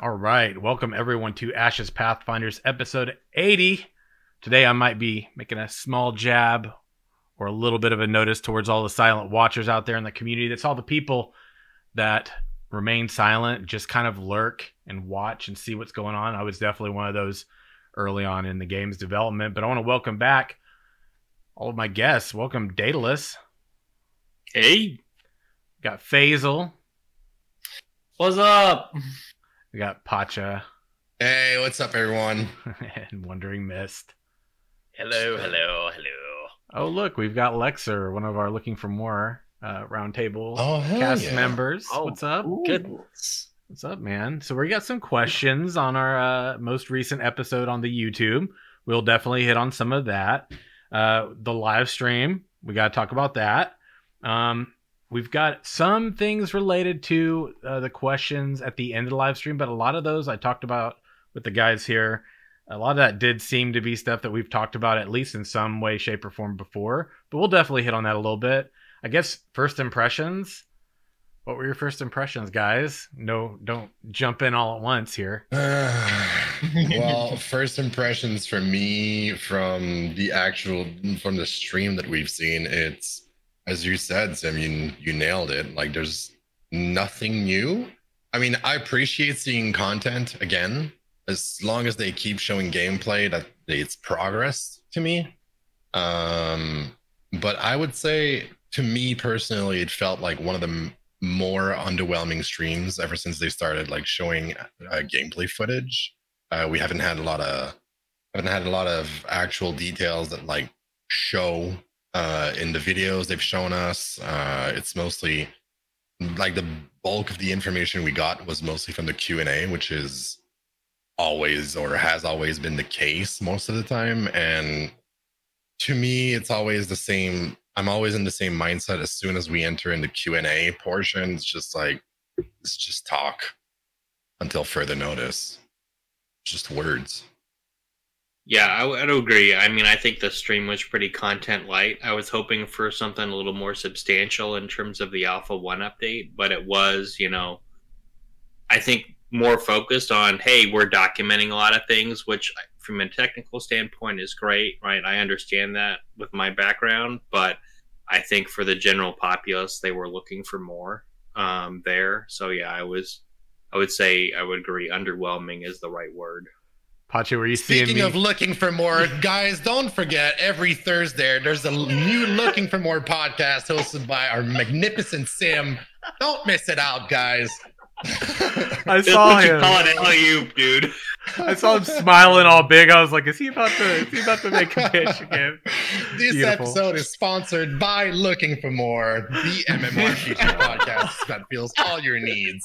All right. Welcome everyone to Ashes Pathfinders episode 80. Today I might be making a small jab or a little bit of a notice towards all the silent watchers out there in the community. That's all the people that remain silent, just kind of lurk and watch and see what's going on. I was definitely one of those early on in the game's development, but I want to welcome back all of my guests. Welcome Daedalus. Hey, Got Faisal. what's up? We got Pacha Hey, what's up, everyone? and Wandering Mist. Hello, hello, hello. Oh, look, we've got Lexer, one of our Looking for More uh, roundtable Oh, cast yeah. members. Oh, What's up? Goodness. What's up, man? So we got some questions on our uh, most recent episode on the YouTube. We'll definitely hit on some of that. Uh, the live stream, we got to talk about that. Um, we've got some things related to uh, the questions at the end of the live stream, but a lot of those I talked about with the guys here. A lot of that did seem to be stuff that we've talked about at least in some way, shape, or form before, but we'll definitely hit on that a little bit. I guess first impressions. What were your first impressions, guys? No, don't jump in all at once here. well, first impressions for me from the actual from the stream that we've seen, it's as you said, Sim, you you nailed it. Like there's nothing new. I mean, I appreciate seeing content again, as long as they keep showing gameplay that it's progress to me. Um, but I would say to me personally, it felt like one of the m- more underwhelming streams ever since they started like showing uh, gameplay footage. Uh, we haven't had a lot of haven't had a lot of actual details that like show uh, in the videos they've shown us. Uh, it's mostly like the bulk of the information we got was mostly from the Q and A, which is always or has always been the case most of the time. And to me, it's always the same. I'm always in the same mindset. As soon as we enter in the Q and A portion, it's just like it's just talk until further notice. Just words. Yeah, I would agree. I mean, I think the stream was pretty content light. I was hoping for something a little more substantial in terms of the Alpha 1 update, but it was, you know, I think more focused on, hey, we're documenting a lot of things, which from a technical standpoint is great, right? I understand that with my background, but I think for the general populace, they were looking for more um, there. So, yeah, I was, I would say, I would agree, underwhelming is the right word. Pacha, were you seeing Speaking me? of looking for more, guys, don't forget every Thursday there's a new Looking for More podcast hosted by our magnificent Sim. Don't miss it out, guys. I That's saw what you him. call an alley-oop, dude. I saw him smiling all big. I was like, "Is he about to? Is he about to make a pitch again?" This Beautiful. episode is sponsored by Looking for More, the MMORPG podcast that fills all your needs.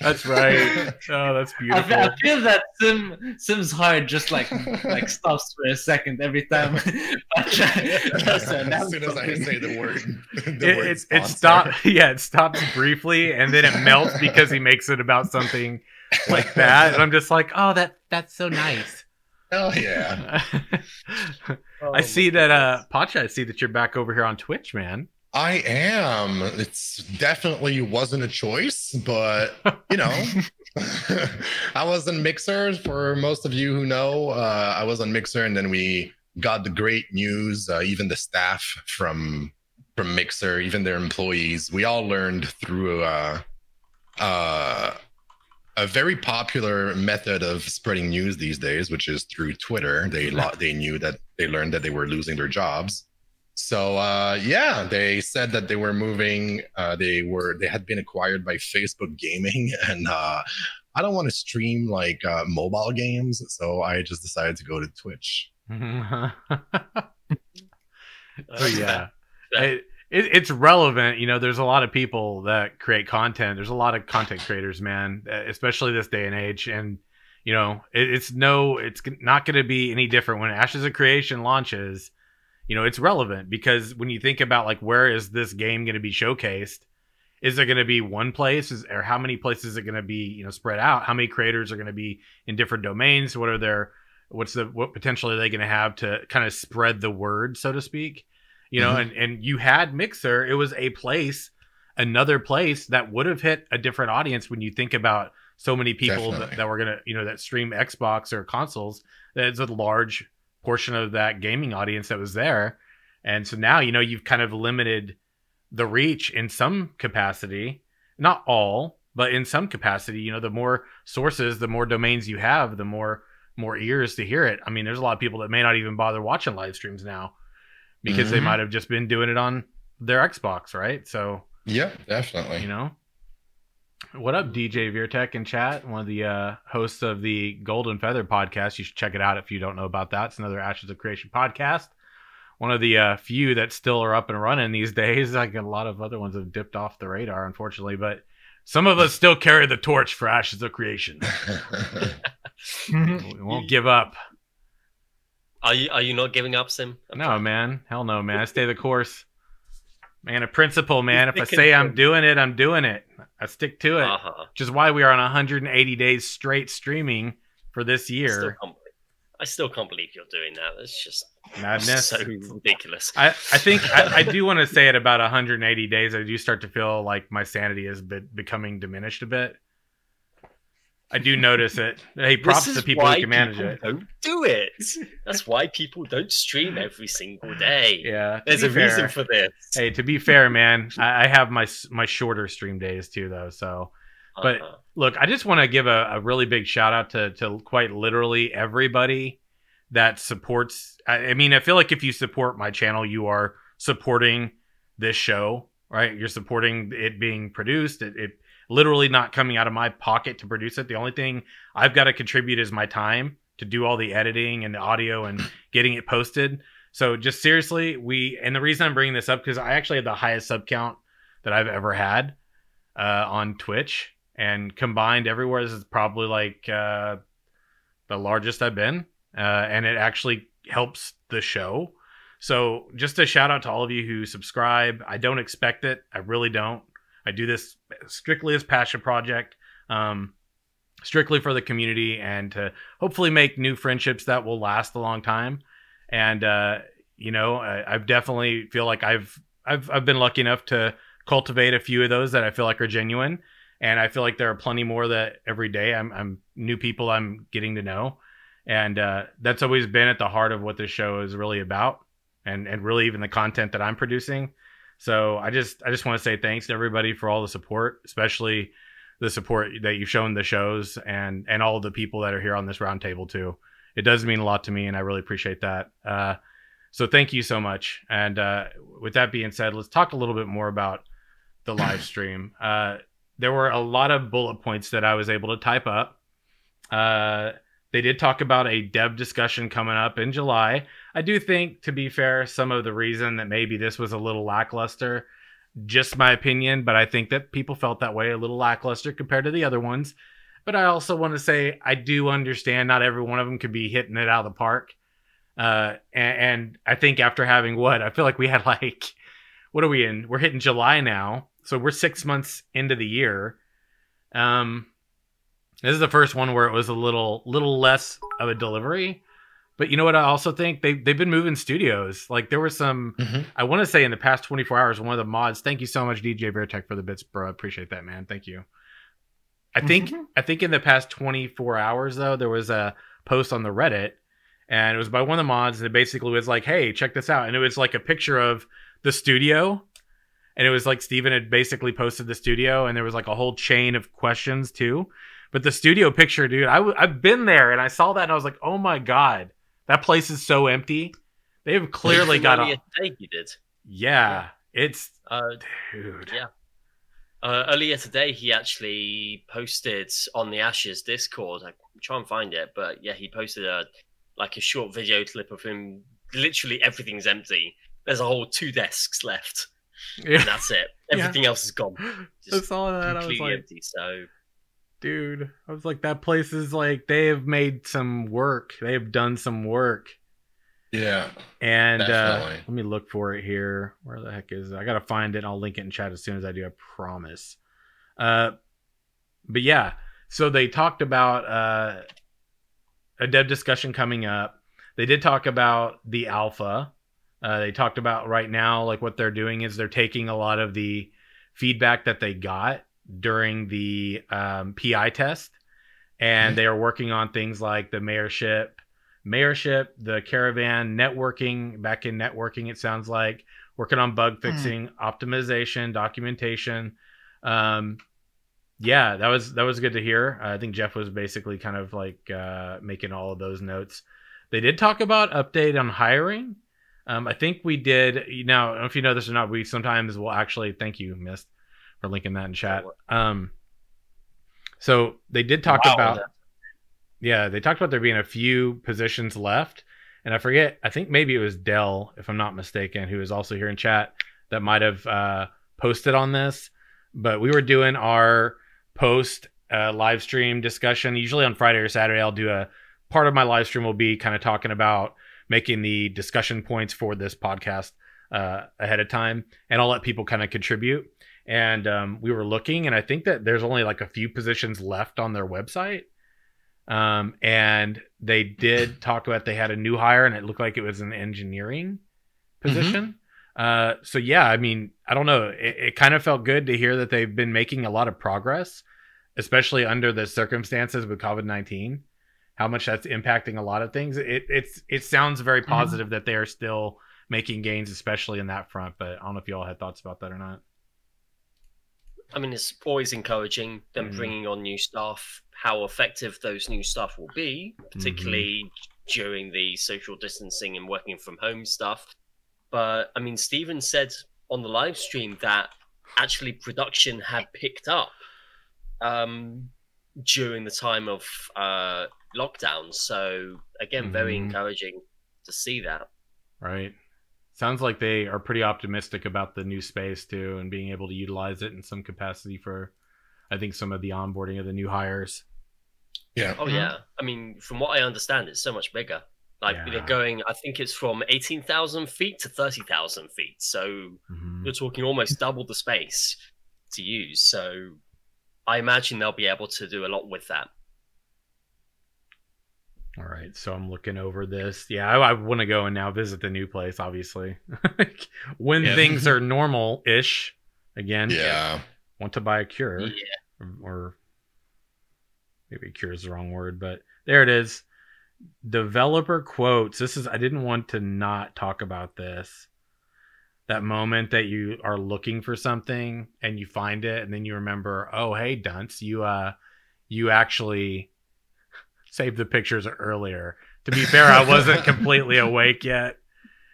That's right. Oh, that's I beautiful. feel, I feel that Sim Sim's heart just like like stops for a second every time. Uh, just as soon as I say the word, the it, word it, it stops. Yeah, it stops briefly, and then it melts because he makes it about something like that. And I'm just like, "Oh, that that's so nice." Hell yeah. Oh I see that, uh, Pacha. I see that you're back over here on Twitch, man. I am. It's definitely wasn't a choice, but you know, I was on Mixer. For most of you who know, uh, I was on Mixer, and then we got the great news. Uh, even the staff from from Mixer, even their employees, we all learned through uh, uh, a very popular method of spreading news these days, which is through Twitter. They lo- they knew that they learned that they were losing their jobs. So uh, yeah, they said that they were moving. Uh, they were they had been acquired by Facebook Gaming, and uh, I don't want to stream like uh, mobile games, so I just decided to go to Twitch. oh yeah, it, it, it's relevant. You know, there's a lot of people that create content. There's a lot of content creators, man, especially this day and age. And you know, it, it's no, it's not going to be any different when Ashes of Creation launches. You know, it's relevant because when you think about like where is this game going to be showcased? Is there going to be one place, is, or how many places is it going to be? You know, spread out. How many creators are going to be in different domains? What are their what's the what potential are they going to have to kind of spread the word so to speak you know Mhm. and and you had mixer it was a place another place that would have hit a different audience when you think about so many people that, that were gonna you know that stream Xbox or consoles. That's a large portion of that gaming audience that was there, and so now you know you've kind of limited the reach in some capacity, not all, but in some capacity. You know, the more sources, the more domains you have, the more more ears to hear it. I mean, there's a lot of people that may not even bother watching live streams now because they Mhm. might have just been doing it on their Xbox, right? So, yeah, definitely. you know. What up, DJ Virtek in chat? One of the uh, hosts of the Golden Feather podcast. You should check it out if you don't know about that. It's another Ashes of Creation podcast. One of the uh, few that still are up and running these days. Like a lot of other ones have dipped off the radar, unfortunately. But some of us still carry the torch for Ashes of Creation. we won't give up. Are you are you not giving up, Sim? No, man. Hell no, man. I stay the course. Man, a principle, man. If I say I'm doing it, I'm doing it. I stick to it. Uh-huh. Which is why we are on 180 days straight streaming for this Still year. believe- I still can't believe you're doing that. It's just Madness. so ridiculous. I, I think I, I do want to say at about 180 days, I do start to feel like my sanity is be- becoming diminished a bit. I do notice it. Hey, props to people who can manage it. Don't do it. That's why people don't stream every single day. Yeah, There's a reason for this. Hey, to be fair, man, I, I have my my shorter stream days too, though. So but- Uh-huh. look, I just want to give a, a really big shout out to to quite literally everybody that supports. I, I mean, I feel like if you support my channel, you are supporting this show, right? You're supporting it being produced. It, it literally not coming out of my pocket to produce it. The only thing I've got to contribute is my time to do all the editing and the audio and getting it posted. So just seriously, we and the reason I'm bringing this up because I actually had the highest sub count that I've ever had uh, on Twitch, and combined everywhere, this is probably like uh, the largest I've been, uh, and it actually helps the show. So just a shout out to all of you who subscribe. I don't expect it. I really don't. I do this strictly as passion project, um, strictly for the community, and to hopefully make new friendships that will last a long time. And uh, you know, I, I've definitely feel like I've I've I've been lucky enough to cultivate a few of those that I feel like are genuine, and I feel like there are plenty more that every day I'm I'm new people I'm getting to know, and uh, that's always been at the heart of what this show is really about, and and really even the content that I'm producing. So I just I just want to say thanks to everybody for all the support, especially the support that you've shown the shows and and all the people that are here on this roundtable too. It does mean a lot to me, and I really appreciate that. Uh, so thank you so much. And uh, with that being said, let's talk a little bit more about the live stream. Uh, there were a lot of bullet points that I was able to type up. Uh, they did talk about a dev discussion coming up in July. I do think, to be fair, some of the reason that maybe this was a little lackluster, just my opinion, but I think that people felt that way a little lackluster compared to the other ones. But I also want to say I do understand not every one of them could be hitting it out of the park. Uh, and, and I think after having what I feel like we had like, what are we in? We're hitting July now, so we're six months into the year. Um, this is the first one where it was a little little less of a delivery. But you know what? I also think they they've been moving studios. Like there were some. Mhm. I want to say in the past 24 hours, one of the mods. Thank you so much, DJ Vertech, for the bits, bro. I appreciate that, man. Thank you. I think I think in the past 24 hours though, there was a post on the Reddit, and it was by one of the mods, and it basically was like, "Hey, check this out," and it was like a picture of the studio, and it was like Steven had basically posted the studio, and there was like a whole chain of questions too. But the studio picture, dude, I w- I've been there, and I saw that, and I was like, "Oh my god, that place is so empty." They've clearly got a today you did. yeah, it's Uh, dude. Yeah. Uh, earlier today, he actually posted on the Ashes Discord. I try and find it, but yeah, he posted a like a short video clip of him. Literally, everything's empty. There's a whole two desks left, and that's it. Yeah. Everything else is gone. I saw that. I was like, empty. So dude, I was like, that place is like they have made some work. They have done some work. Yeah. And uh, let me look for it here. Where the heck is it? I gotta find it. I'll link it in chat as soon as I do. I promise. Uh, but yeah, so they talked about uh, a dev discussion coming up. They did talk about the alpha. Uh, they talked about right now, like what they're doing is they're taking a lot of the feedback that they got during the um, PI test, and they are working on things like the mayorship, mayorship, the caravan, networking, backend networking. It sounds like working on bug fixing, optimization, documentation. Um, yeah, that was that was good to hear. I think Jeff was basically kind of like uh, making all of those notes. They did talk about update on hiring. Um, I think we did. Now, I don't know if you know this or not. We sometimes will actually thank you, Mist, for linking that in chat. Um, so they did talk Wow, about yeah, they talked about there being a few positions left, and I forget. I think maybe it was Dell, if I'm not mistaken, who is also here in chat that might have uh, posted on this. But we were doing our post uh, live stream discussion. Usually on Friday or Saturday, I'll do a part of my live stream will be kind of talking about making the discussion points for this podcast uh, ahead of time, and I'll let people kind of contribute. And um, we were looking, and I think that there's only like a few positions left on their website. Um, and they did talk about they had a new hire, and it looked like it was an engineering position. Uh, so yeah, I mean, I don't know. It, it kind of felt good to hear that they've been making a lot of progress, especially under the circumstances with COVID nineteen. How much that's impacting a lot of things. It it's it sounds very positive that they are still making gains, especially in that front. But I don't know if you all had thoughts about that or not. I mean, it's always encouraging them Mhm. bringing on new staff. How effective those new staff will be, particularly during the social distancing and working from home stuff. But I mean, Steven said on the live stream that actually production had picked up um, during the time of uh, lockdown. So again, very Mhm. encouraging to see that. right? Sounds like they are pretty optimistic about the new space too, and being able to utilize it in some capacity for, I think, some of the onboarding of the new hires. Yeah. Oh yeah, I mean, from what I understand, it's so much bigger. Like Yeah. they're going, I think it's from eighteen thousand feet to thirty thousand feet. So Mhm. you're talking almost double the space to use. So I imagine they'll be able to do a lot with that. All right, so I'm looking over this. Yeah, I, I want to go and now visit the new place. Obviously, when Yeah. things are normal-ish again. Yeah. Want to buy a cure, Yeah. or maybe cure is the wrong word, but there it is. Developer quotes. This is. I didn't want to not talk about this. That moment that you are looking for something and you find it, and then you remember, oh hey, dunce, you uh, you actually saved the pictures earlier. To be fair, I wasn't completely awake yet.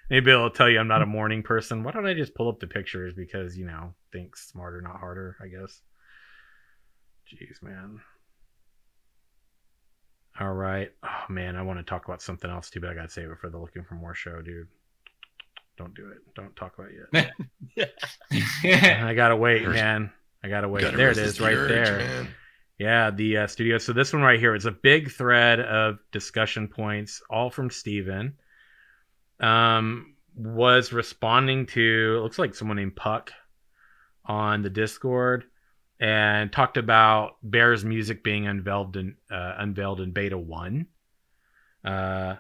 Maybe it'll tell you I'm not a morning person. Why don't I just pull up the pictures? Because, you know, think smarter, not harder, I guess. Jeez, man. All right. Oh, man, I want to talk about something else too, but I got to save it for the Looking for More show, dude. Don't do it. Don't talk about it yet. I got to wait, man. I got to wait. Gotta There it is, the right urge, there. man. Yeah, the uh, studio. So this one right here is a big thread of discussion points, all from Steven. Um, was responding to looks like someone named Puck on the Discord, and talked about Bear's music being unveiled in uh, unveiled in beta one. Uh,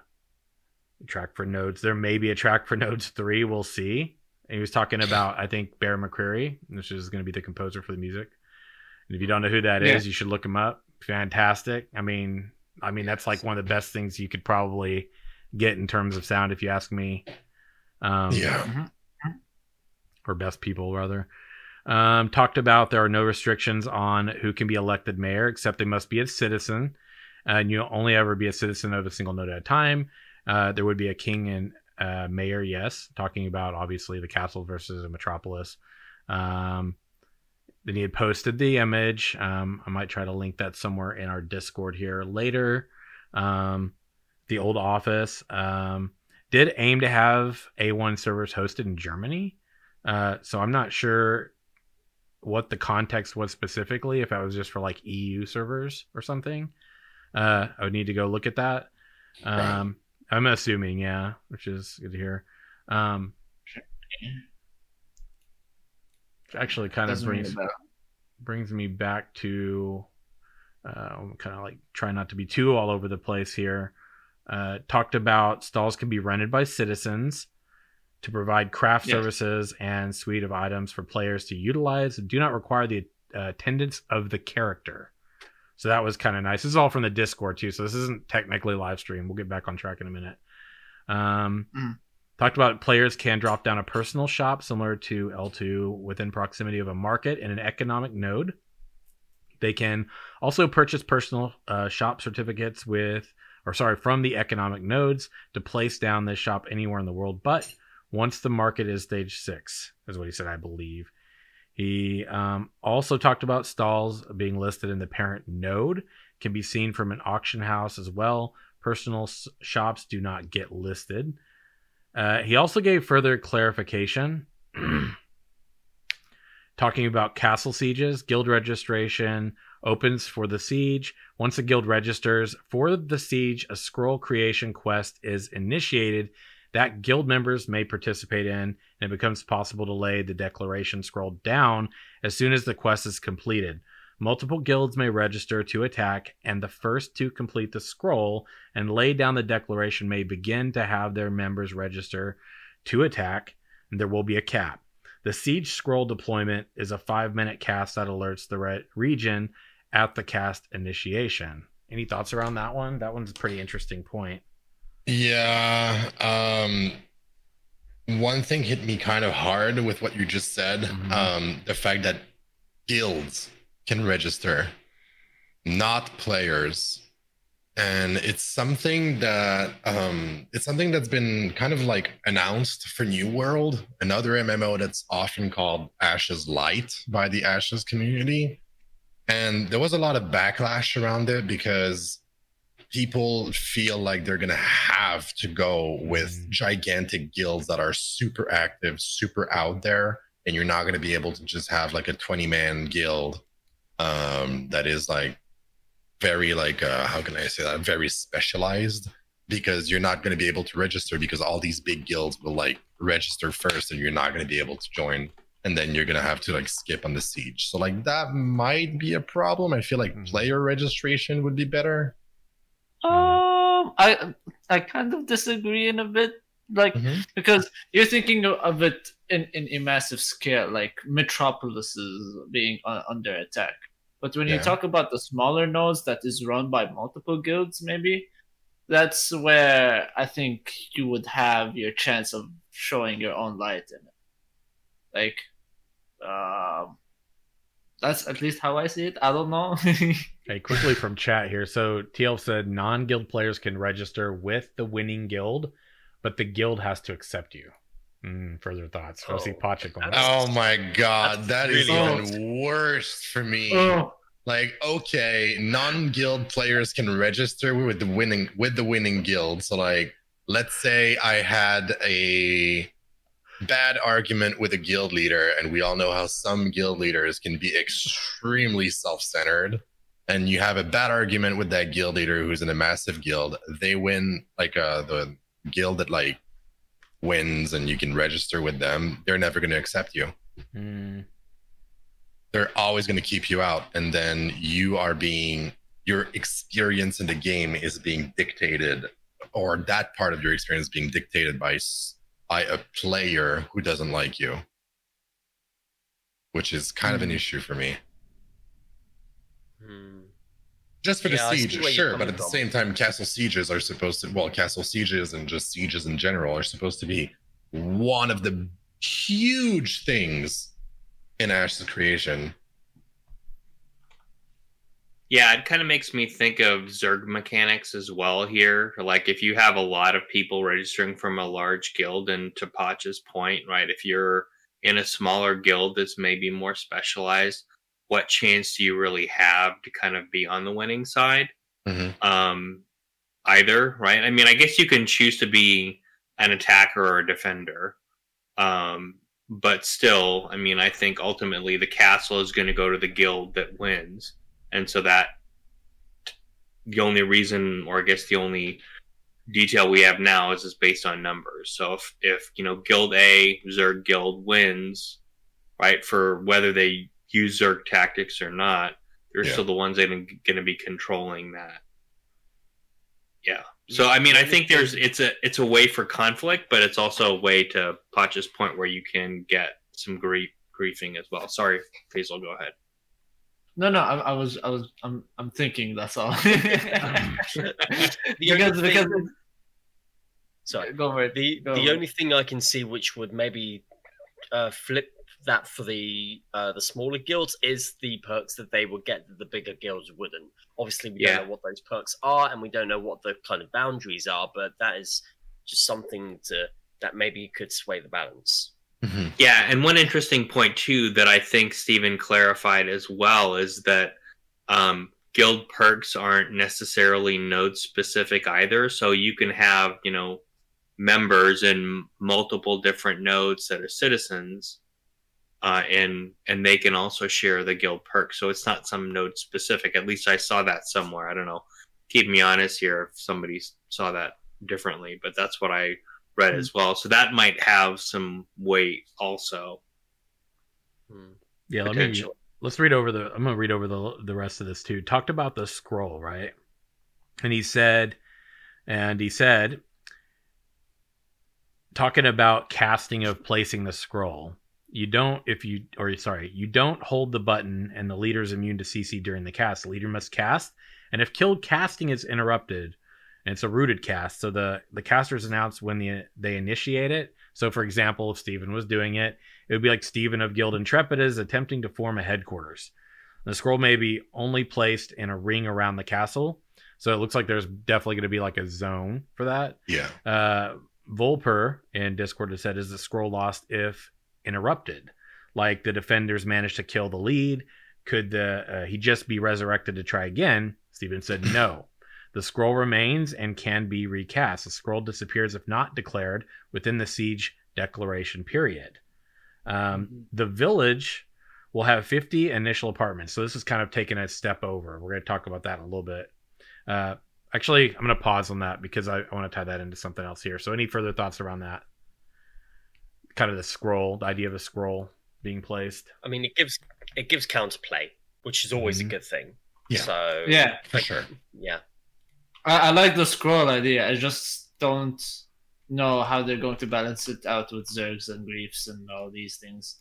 track for nodes. There may be a track for nodes three. We'll see. And he was talking about I think Bear McCreary, which is going to be the composer for the music. And if you don't know who that is, Yeah. you should look him up. Fantastic. I mean, I mean that's like one of the best things you could probably get in terms of sound, if you ask me. Um, Yeah. or best people rather. Um, talked about there are no restrictions on who can be elected mayor, except they must be a citizen, and you'll only ever be a citizen of a single node at a time. Uh, there would be a king and uh, mayor, yes, talking about obviously the castle versus a metropolis. Um, then he had posted the image. Um, I might try to link that somewhere in our Discord here later. Um, the old office um, did aim to have A1 servers hosted in Germany. Uh, so I'm not sure what the context was specifically, if that was just for like EU servers or something. Uh, I would need to go look at that. Um, I'm assuming, yeah, which is good to hear. Which actually kind of brings brings me back to uh, kind of like try not to be too all over the place here. Uh, talked about stalls can be rented by citizens to provide craft Yes. services and suite of items for players to utilize. Do not require the uh, attendance of the character. So that was kind of nice. This is all from the Discord too, so this isn't technically live stream. We'll get back on track in a minute. Um, Mm. Talked about players can drop down a personal shop similar to L2 within proximity of a market and an economic node. They can also purchase personal uh, shop certificates with, or sorry, from the economic nodes to place down this shop anywhere in the world. But once the market is stage six, is what he said, I believe. He um, also talked about stalls being listed in the parent node, can be seen from an auction house as well. Personal s- shops do not get listed. Uh, he also gave further clarification, talking about castle sieges, guild registration opens for the siege. Once a guild registers for the siege, a scroll creation quest is initiated that guild members may participate in, and it becomes possible to lay the declaration scroll down as soon as the quest is completed. Multiple guilds may register to attack, and the first to complete the scroll and lay down the declaration may begin to have their members register to attack, and there will be a cap. The siege scroll deployment is a five minute cast that alerts the re- region at the cast initiation. Any thoughts around that one? That one's a pretty interesting point. Yeah. Um one thing hit me kind of hard with what you just said. Mhm. Um the fact that guilds can register, not players. And it's something that um it's something that's been kind of like announced for New World, another MMO that's often called Ashes Light by the Ashes community. And there was a lot of backlash around it because people feel like they're gonna have to go with Mm. gigantic guilds that are super active, super out there, and you're not gonna be able to just have like a 20 man guild um, that is like very like uh, how can I say that very specialized because you're not gonna be able to register because all these big guilds will like register first and you're not gonna be able to join and then you're gonna have to like skip on the siege. So like that might be a problem. I feel like Mhm. player registration would be better. Um, I I kind of disagree in a bit, like because you're thinking of- of it in, in a massive scale, like metropolises being uh, under attack. But when you talk about the smaller nodes that is run by multiple guilds, maybe that's where I think you would have your chance of showing your own light in it. Like, um, that's at least how I see it. I don't know. hey, quickly from chat here. So TL said non guild players can register with the winning guild, but the guild has to accept you. Mm, further thoughts. Go see Oh, Pacha going. that's- Oh my god, That's that is really even worse for me. oh, Like, okay, non-guild players can register with the winning with the winning guild. So like, let's say I had a bad argument with a guild leader, and we all know how some guild leaders can be extremely self-centered. And you have a bad argument with that guild leader who's in a massive guild. They win like uh the guild that like wins and you can register with them. They're never gonna accept you Mm, they're always going to keep you out and then you are being your experience in the game is being dictated or that part of your experience being dictated by by a player who doesn't like you which is kind of an Hmm. issue for me Hmm. Just for Yeah, the see siege sure but at the from. same time castle sieges are supposed to well castle sieges and just sieges in general are supposed to be one of the huge things in Ashes Creation Yeah, it kind of makes me think of Zerg mechanics as well here. Like if you have a lot of people registering from a large guild, and to Potch's point, right, if you're in a smaller guild that's maybe more specialized, what chance do you really have to kind of be on the winning side? Mhm. Um, either, right? I mean, I guess you can choose to be an attacker or a defender. Um, but still, I mean, I think ultimately the castle is going to go to the guild that wins and so that the only reason or i guess the only detail we have now is is based on numbers so if if you know guild a zerg guild wins right for whether they use zerg tactics or not they're Yeah. still the ones that are going to be controlling that yeah so i mean i think there's it's a it's a way for conflict but it's also a way to Potch's point where you can get some grief griefing as well sorry Faisal, go ahead No, no, I, I was, I was, I'm, I'm thinking. That's all. The because, only because Sorry. go for it. The Go the on. only thing I can see which would maybe uh, flip that for the uh, the smaller guilds is the perks that they would get that the bigger guilds wouldn't. Obviously, we Yeah. don't know what those perks are, and we don't know what the kind of boundaries are. But that is just something to that maybe could sway the balance. Mhm. Yeah, and one interesting point too that I think Steven clarified as well is that um, guild perks aren't necessarily node specific either. So you can have you know members in multiple different nodes that are citizens, uh, and and they can also share the guild perk. So it's not some node specific. At least I saw that somewhere. I don't know. Keep me honest here if somebody saw that differently, but that's what I read as well. So that might have some weight also. Hmm. Yeah, let me let's read over the. I'm gonna read over the the rest of this too. Talked about the scroll, right? And he said, and he said, talking about casting of placing the scroll. You don't if you or sorry, you don't hold the button and the leader is immune to CC during the cast. The leader must cast, and if killed, casting is interrupted, and it's a rooted cast. So the the caster is announced when the, they initiate it. So for example, if Steven was doing it, it would be like Steven of Guild Intrepid is attempting to form a headquarters. The scroll may be only placed in a ring around the castle. So it looks like there's definitely going to be like a zone for that. Yeah. Uh, Volper in Discord has said, is the scroll lost if interrupted? Like the defenders managed to kill the lead. Could the uh, he just be resurrected to try again? Steven said, no. The scroll remains and can be recast. The scroll disappears if not declared within the siege declaration period. Um, the village will have 50 initial apartments. So this is kind of taking a step over. We're going to talk about that in a little bit. Uh, actually, I'm going to pause on that because I, I want to tie that into something else here. So any further thoughts around that? Kind of the scroll, the idea of a scroll being placed. I mean, it gives it gives counterplay, which is always Mhm. a good thing. Yeah. So Yeah, For sure. yeah. I, I like the scroll idea. I just don't know how they're going to balance it out with Zergs and Griefs and all these things.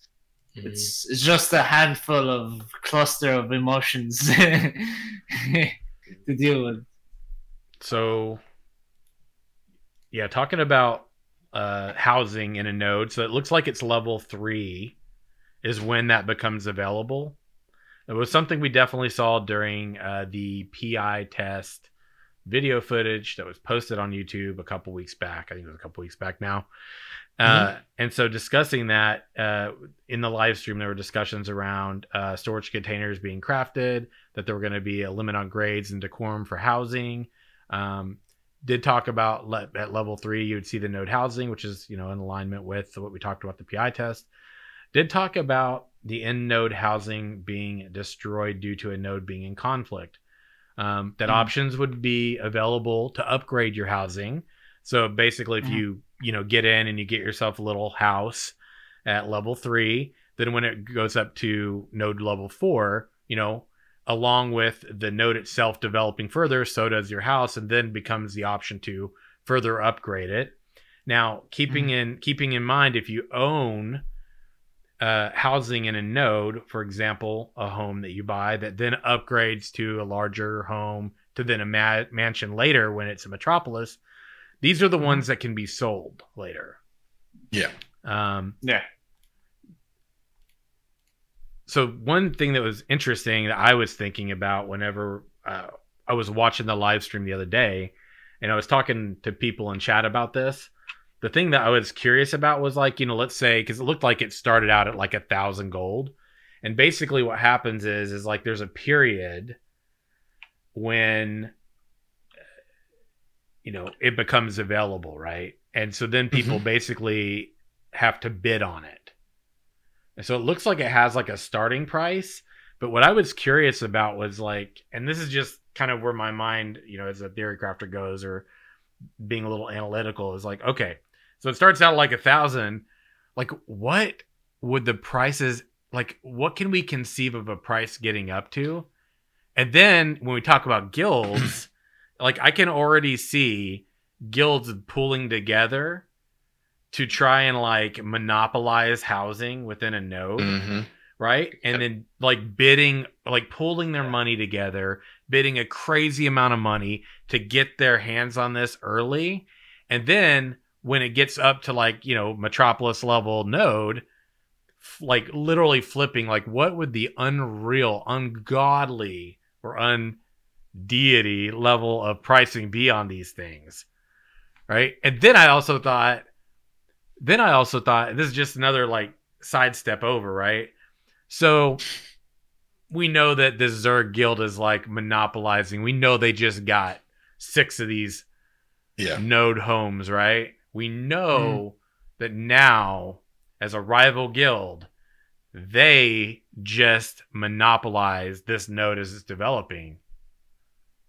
It's it's just a handful of cluster of emotions to deal with. So, yeah, talking about uh, housing in a node. So it looks like it's level three is when that becomes available. It was something we definitely saw during uh, the PI test video footage that was posted on YouTube a couple weeks back. I think it was a couple weeks back now. Uh, and so discussing that uh, in the live stream, there were discussions around uh, storage containers being crafted, that there were going to be a limit on grades and decorum for housing. Um, did talk about le- at level three, you would see the node housing, which is you know in alignment with what we talked about the PI test. Did talk about the end node housing being destroyed due to a node being in conflict. Um, that Mhm. options would be available to upgrade your housing. So basically, if Mhm. you you know get in and you get yourself a little house at level three, then when it goes up to node level four, you know, along with the node itself developing further, so does your house, and then becomes the option to further upgrade it. Now, keeping in keeping in mind if you own uh, housing in a node, for example, a home that you buy that then upgrades to a larger home to then a ma- mansion later when it's a metropolis, these are the ones that can be sold later. Yeah. Um, Yeah. So one thing that was interesting that I was thinking about whenever uh, I was watching the live stream the other day, and I was talking to people in chat about this. The thing that I was curious about was like, you know, let's say because it looked like it started out at like a thousand gold, and basically what happens is is like there's a period when you know it becomes available, right? And so then people basically have to bid on it. So it looks like it has like a starting price. But what I was curious about was like, and this is just kind of where my mind, you know, as a theory crafter goes, or being a little analytical, is like, okay, so it starts out like a thousand. Like, what would the prices like? What can we conceive of a price getting up to? And then when we talk about guilds, like I can already see guilds pulling together to try and like monopolize housing within a node hmm right? And then like bidding, like pulling their money together, bidding a crazy amount of money to get their hands on this early. And then when it gets up to like, you know, Metropolis level node, like literally flipping, like what would the unreal, ungodly, or undeity level of pricing be on these things? Right. And then I also thought, then I also thought this is just another like sidestep over, right? So we know that this Zerg guild is like monopolizing. We know they just got six of these Yeah. node homes, right? We know mm-hmm. that now, as a rival guild, they just monopolize this node as it's developing.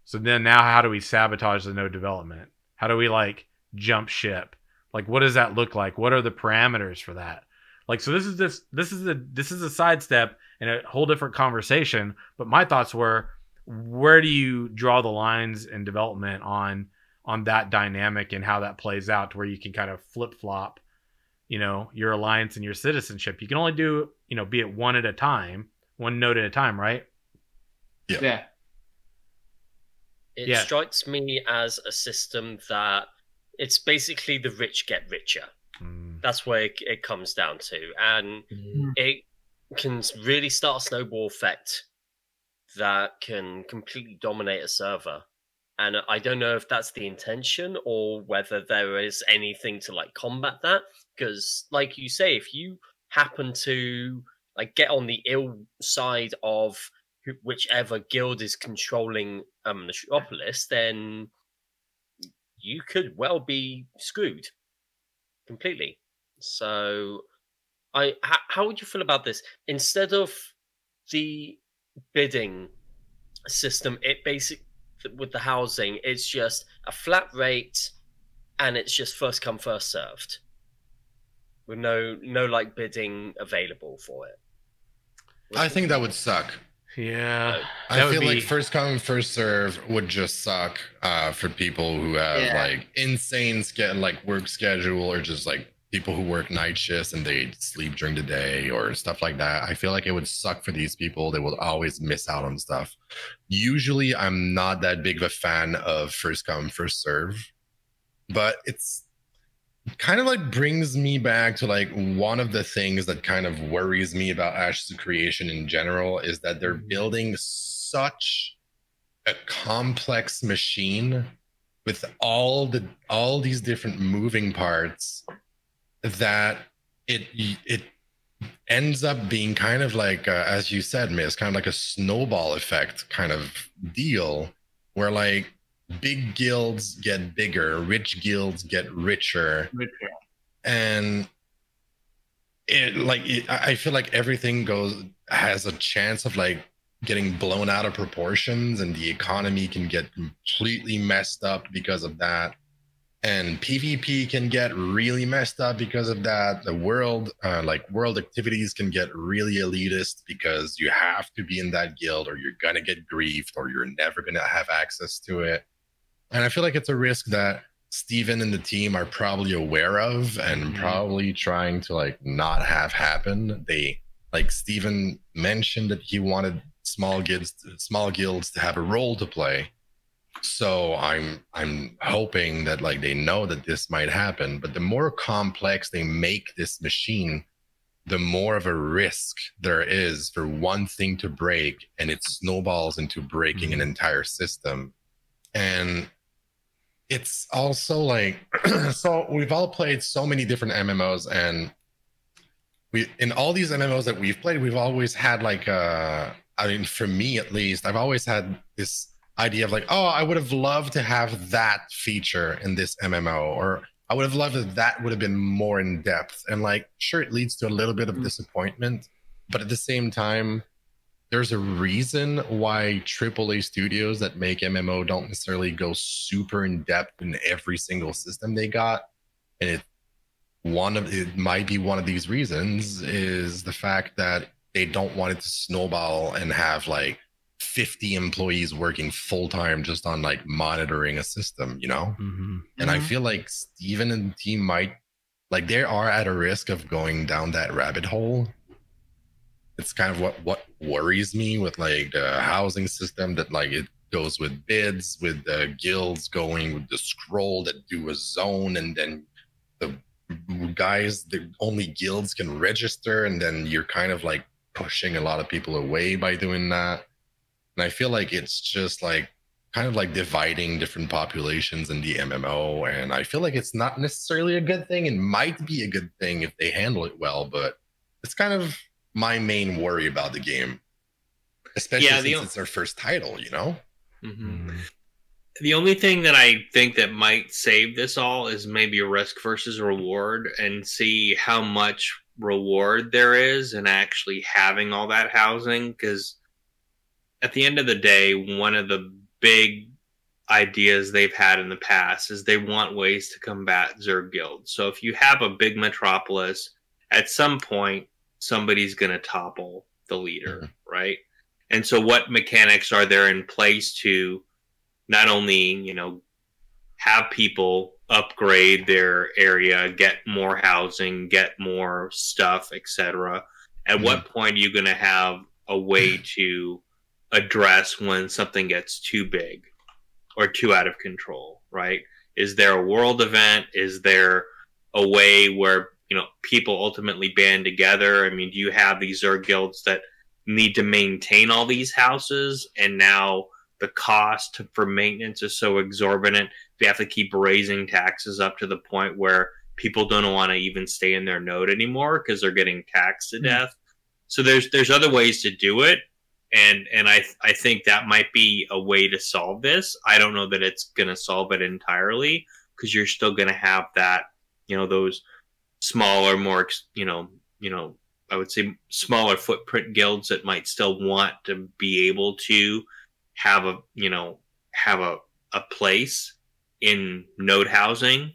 So then now how do we sabotage the node development? How do we like jump ship? Like what does that look like? What are the parameters for that? Like so this is this this is a this is a sidestep and a whole different conversation, but my thoughts were where do you draw the lines in development on on that dynamic and how that plays out to where you can kind of flip flop, you know, your alliance and your citizenship. You can only do, you know, be it one at a time, one node at a time, right? Yeah. It Yeah. strikes me as a system that it's basically the rich get richer. Mm. That's where it, it comes down to, and it can really start a snowball effect that can completely dominate a server. And I don't know if that's the intention or whether there is anything to like combat that. Because, like you say, if you happen to like get on the ill side of who- whichever guild is controlling um, the Metropolis, then you could well be screwed completely. So, I how would you feel about this? Instead of the bidding system, it basic with the housing, it's just a flat rate, and it's just first come first served, with no no like bidding available for it. I think that would suck. Yeah. I would feel be- like first come first serve would just suck uh, for people who have Yeah. like insane ske- like work schedule or just like people who work night shifts and they sleep during the day or stuff like that. I feel like it would suck for these people. They will always miss out on stuff. Usually, I'm not that big of a fan of first come first serve, but it's kind of like brings me back to like one of the things that kind of worries me about Ashes of Creation in general is that they're building such a complex machine with all the all these different moving parts that it it ends up being kind of like uh, as you said miss kind of like a snowball effect kind of deal where like big guilds get bigger rich guilds get richer. Richer. and it like it, I feel like everything goes has a chance of like getting blown out of proportions and the economy can get completely messed up because of that. And pvp can get really messed up because of that. The world uh, like world activities can get really elitist because you have to be in that guild or you're gonna get griefed or you're never gonna have access to it and i feel like it's a risk that Steven and the team are probably aware of and Mhm. probably trying to like not have happen. They like Steven mentioned that he wanted small guilds small guilds to have a role to play. So I'm I'm hoping that like they know that this might happen, but the more complex they make this machine, the more of a risk there is for one thing to break and it snowballs into breaking an Mhm. entire system. And it's also like so we've all played so many different MMOs and we in all these MMOs that we've played, we've always had like uh I mean for me at least, I've always had this idea of like, oh, I would have loved to have that feature in this MMO, or I would have loved if that would have been more in depth. And like, sure, it leads to a little bit of Mm. disappointment, but at the same time, there's a reason why AAA studios that make MMO don't necessarily go super in depth in every single system they got. And it one of it might be one of these reasons is the fact that they don't want it to snowball and have like 50 employees working full time just on like monitoring a system, you know? Mhm. And I Mhm. feel like Steven and the team might like they are at a risk of going down that rabbit hole. It's kind of what what worries me with like the housing system that like it goes with bids with the guilds going with the scroll that do a zone and then the guys the only guilds can register and then you're kind of like pushing a lot of people away by doing that. And i feel like it's just like kind of like dividing different populations in the mmo and i feel like it's not necessarily a good thing. It might be a good thing if they handle it well but it's kind of my main worry about the game especially Yeah, since the- it's their first title you know hmm The only thing that I think that might save this all is maybe a risk versus reward and see how much reward there is in actually having all that housing. Because at the end of the day, one of the big ideas they've had in the past is they want ways to combat Zerg Guild. So if you have a big metropolis, at some point, somebody's going to topple the leader, mm-hmm. right? And so, what mechanics are there in place to not only you know have people upgrade their area get more housing get more stuff etc at what mm-hmm. point are you going to have a way to address when something gets too big or too out of control right? Is there a world event? Is there a way where you know people ultimately band together. I mean do you have these Zerg guilds that need to maintain all these houses? And now the cost for maintenance is so exorbitant they have to keep raising taxes up to the point where people don't want to even stay in their node anymore because they're getting taxed to Hmm. death. So there's there's other ways to do it and and i i think that might be a way to solve this. I don't know that it's going to solve it entirely because you're still going to have that you know those smaller more you know you know i would say smaller footprint guilds that might still want to be able to have a you know have a, a place in node housing.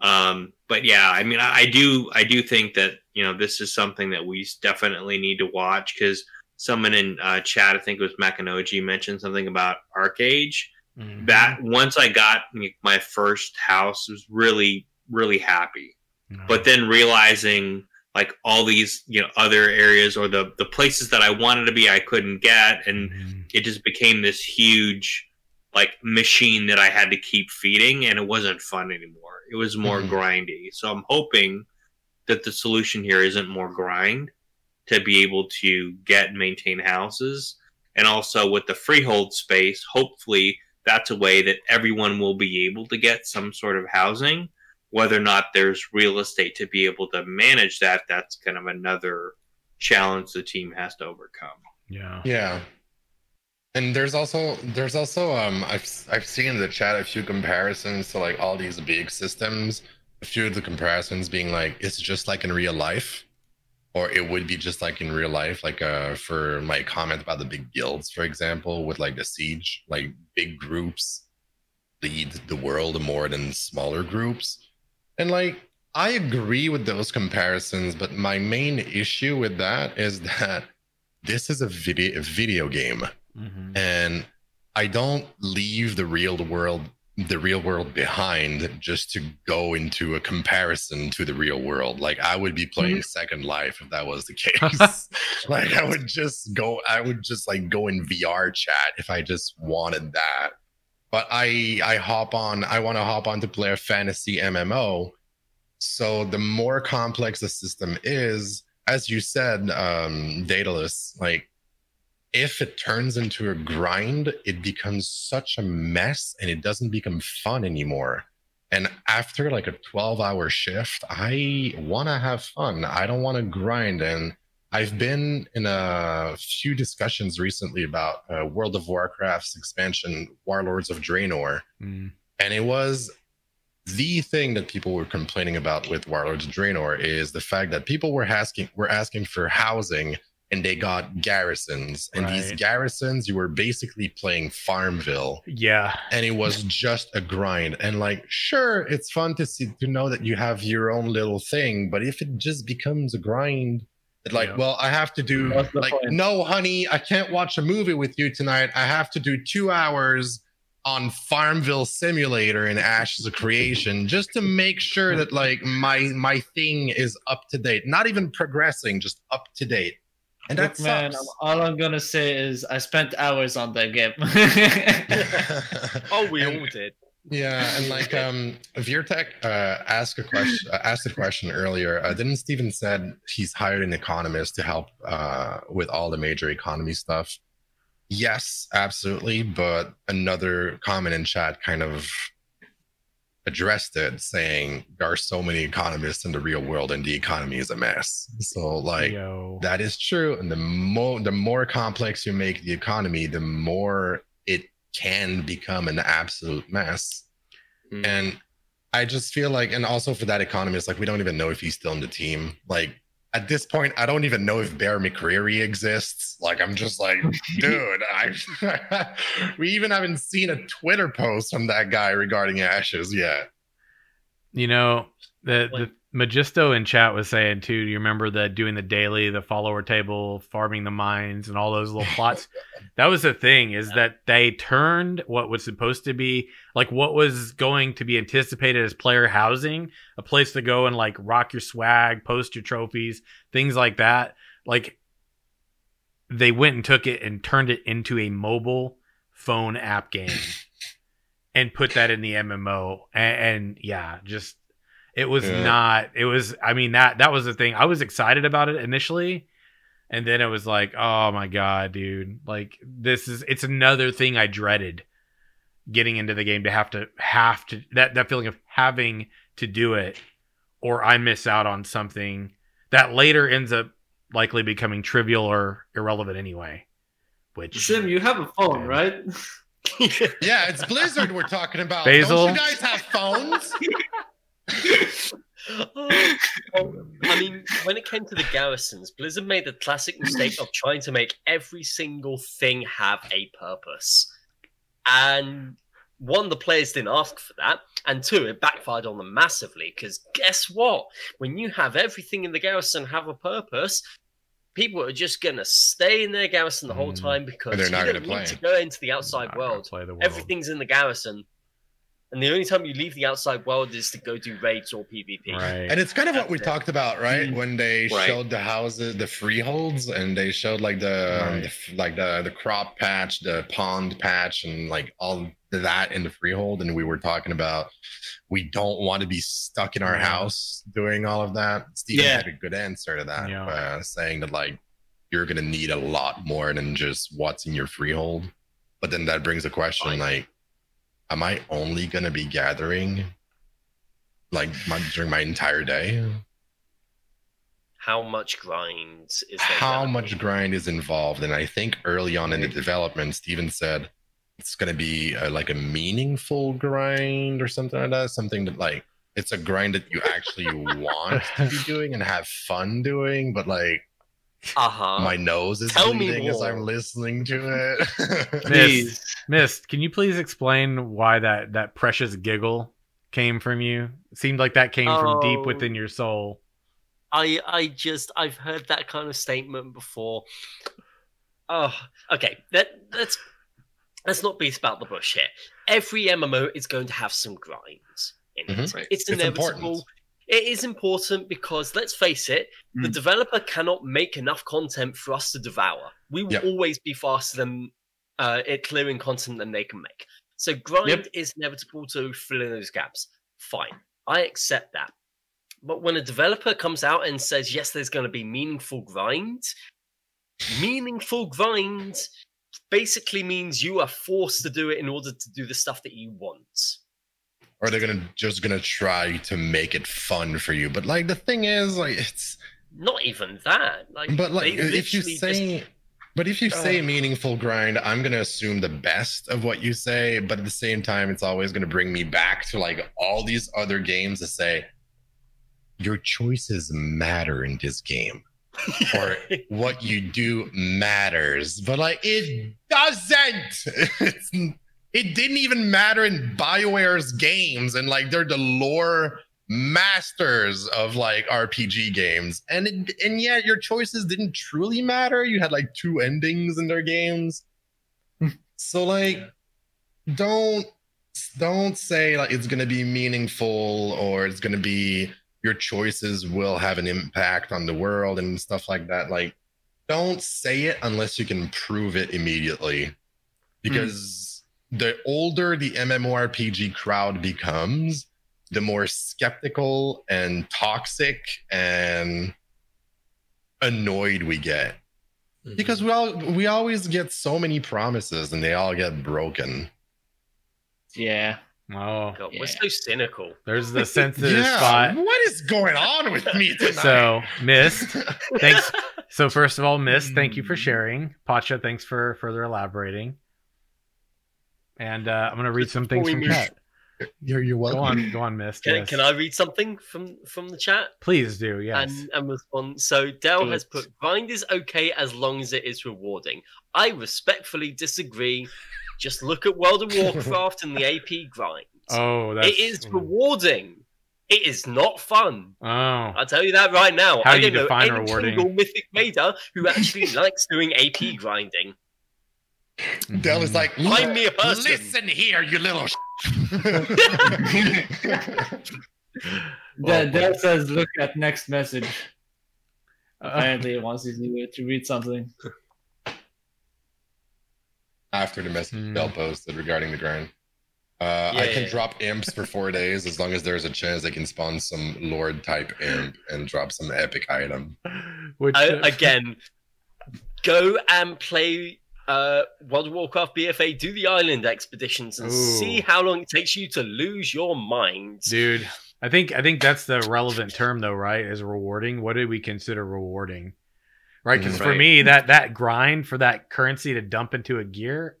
Um but yeah i mean I, I do i do think that you know this is something that we definitely need to watch because someone in uh, chat i think it was makanoji mentioned something about ArcheAge Mhm. that once i got my first house was really really happy but then realizing like all these you know other areas or the the places that i wanted to be i couldn't get and Mhm. it just became this huge like machine that I had to keep feeding and it wasn't fun anymore. It was more Mhm. grindy. So I'm hoping that the solution here isn't more grind to be able to get and maintain houses. And also with the freehold space, hopefully that's a way that everyone will be able to get some sort of housing. Whether or not there's real estate to be able to manage that, that's kind of another challenge the team has to overcome. yeah Yeah. And there's also there's also um I've I've seen in the chat a few comparisons to like all these big systems. A few of the comparisons being like it's just like in real life, or it would be just like in real life. Like uh for my comment about the big guilds, for example, with like the siege, like big groups lead the world more than smaller groups. And like I agree with those comparisons, but my main issue with that is that this is a video a video game Mhm. and I don't leave the real world the real world behind just to go into a comparison to the real world. Like I would be playing Second Life if that was the case. like I would just go I would just like go in VR chat if I just wanted that. But I I hop on I want to hop on to play a fantasy MMO. So the more complex the system is, as you said, um, Daedalus, like if it turns into a grind, it becomes such a mess and it doesn't become fun anymore. And after like a 12 hour shift, I want to have fun. I don't want to grind. And I've been in a few discussions recently about uh, World of Warcraft's expansion, Warlords of Draenor. Mm. And it was the thing that people were complaining about with Warlords of Draenor is the fact that people were asking were asking for housing and they got garrisons. And these garrisons, you were basically playing Farmville yeah and it was just a grind. And like, sure, it's fun to see to know that you have your own little thing, but if it just becomes a grind, like, Yeah. well, I have to do like, point? no, honey, I can't watch a movie with you tonight. I have to do two hours on Farmville Simulator in Ashes of Creation just to make sure that like my my thing is up to date, not even progressing, just up to date. And Look, that man, all I'm gonna say is I spent hours on that game. Oh, we And- all did. Yeah, and like um Virtek uh asked a question uh, asked a question earlier. Uh, didn't Steven said he's hired an economist to help uh with all the major economy stuff? Yes, absolutely, but another comment in chat kind of addressed it saying there are so many economists in the real world and the economy is a mess. So like Yo. that is true. And the more the more complex you make the economy, the more it can become an absolute mess. Mm. And I just feel like, and also for that economist, like we don't even know if he's still in the team. Like at this point, I don't even know if Bear McCreary exists. Like I'm just like, dude, I we even haven't seen a Twitter post from that guy regarding Ashes yet. You know, the the Magisto in chat was saying too. Do you remember that doing the daily, the follower table, farming the mines, and all those little plots? that was the thing is that they turned what was supposed to be like what was going to be anticipated as player housing, a place to go and like rock your swag, post your trophies, things like that. Like they went and took it and turned it into a mobile phone app game and put that in the MMO. And, and yeah, just it was Yeah. not. It was. I mean that that was the thing. I was excited about it initially, and then it was like, oh my god, dude! Like this is. It's another thing I dreaded getting into the game to have to have to that that feeling of having to do it, or I miss out on something that later ends up likely becoming trivial or irrelevant anyway. Which Sim, you have a phone, Yeah. right? Yeah, it's Blizzard we're talking about. Basil? Don't you guys have phones? Oh, I mean, when it came to the garrisons, Blizzard made the classic mistake of trying to make every single thing have a purpose. And one, the players didn't ask for that, and two, it backfired on them massively. Because guess what? When you have everything in the garrison have a purpose, people are just gonna stay in their garrison the whole Mm. time because they're not you gonna don't need play. to go into the outside world. the world. Everything's in the garrison. And the only time you leave the outside world is to go do raids or PvP. right. And it's kind of what we talked about, right? When they Right. showed the houses, the freeholds, and they showed like the, um, Right. the like the the crop patch, the pond patch, and like all that in the freehold. And we were talking about we don't want to be stuck in our house doing all of that. Steven Yeah. had a good answer to that, Yeah. uh, saying that like you're gonna need a lot more than just what's in your freehold. But then that brings a question like, am I only gonna be gathering like my, during my entire day? How much grind is there? how much be? grind is involved and i think early on in the development steven said it's going to be uh like a meaningful grind or something like that something that like it's a grind that you actually want to be doing and have fun doing but like Uh-huh. my nose is Tell me bleeding as i'm listening to it Miss, Mist, can you please explain why that that precious giggle came from you? It seemed like that came from deep Oh. within your soul. I I just I've heard that kind of statement before. Oh, okay. That let's let's not beat about the bush here. Every MMO is going to have some grinds in it. Mhm. Right. It's It's inevitable. important. It is important because let's face it, the Mm. developer cannot make enough content for us to devour. We will Yep. always be faster than uh, it clearing content than they can make. So grind Yep. is inevitable to fill in those gaps. Fine, I accept that. But when a developer comes out and says, yes, there's going to be meaningful grind, meaningful grind basically means you are forced to do it in order to do the stuff that you want. Or they're gonna just gonna try to make it fun for you. But like the thing is like it's Not even that. Like, but like if you literally just- say but if you say meaningful grind i'm gonna assume the best of what you say but at the same time it's always gonna bring me back to like all these other games to say your choices matter in this game or what you do matters. But like it doesn't it didn't even matter in bioware's games and like they're the lore masters of like rpg games. And it, and yet your choices didn't truly matter. You had like two endings in their games. So like don't don't say like it's going to be meaningful or it's going to be your choices will have an impact on the world and stuff like that. Like don't say it unless you can prove it immediately. Hmm. Because the older the MMORPG crowd becomes, the more skeptical and toxic and annoyed we get. Mm-hmm. Because we all we always get so many promises and they all get broken. Yeah. Oh, God, Yeah. we're so cynical. there's the sensitive spot. What is going on with me tonight? So, Mist, thanks. So, first of all, Mist, thank you for sharing. Pacha, thanks for further elaborating. And uh, I'm gonna read some things from chat. you're you're welcome. Go on, go on, Mist. Can, yes. can I read something from from the chat? Please do. Yes. and, and respond. So Dell has put grind is okay as long as it is rewarding. I respectfully disagree. Just look at World of Warcraft and the AP grind. oh, that's it is rewarding. It is not fun. Oh, I'll tell you that right now. How I do you don't know define any rewarding? single mythic raider who actually likes doing AP grinding. Dell is like, Find me a person. listen here, you little. Well, Dell Dell says, "Look at next message." Uh, Apparently, he wants you to read something. After the message Hmm. Dell posted regarding the grind. Uh, I can yeah. drop imps for four days as long as there's a chance I can spawn some lord type imp and drop some epic item. which I, again, go and play uh, World of Warcraft BFA. Do the island expeditions and Ooh. see how long it takes you to lose your mind. dude, I think I think that's the relevant term though, right? Is rewarding. What do we consider rewarding? Right? Because Mm, for me, that that grind for that currency to dump into a gear,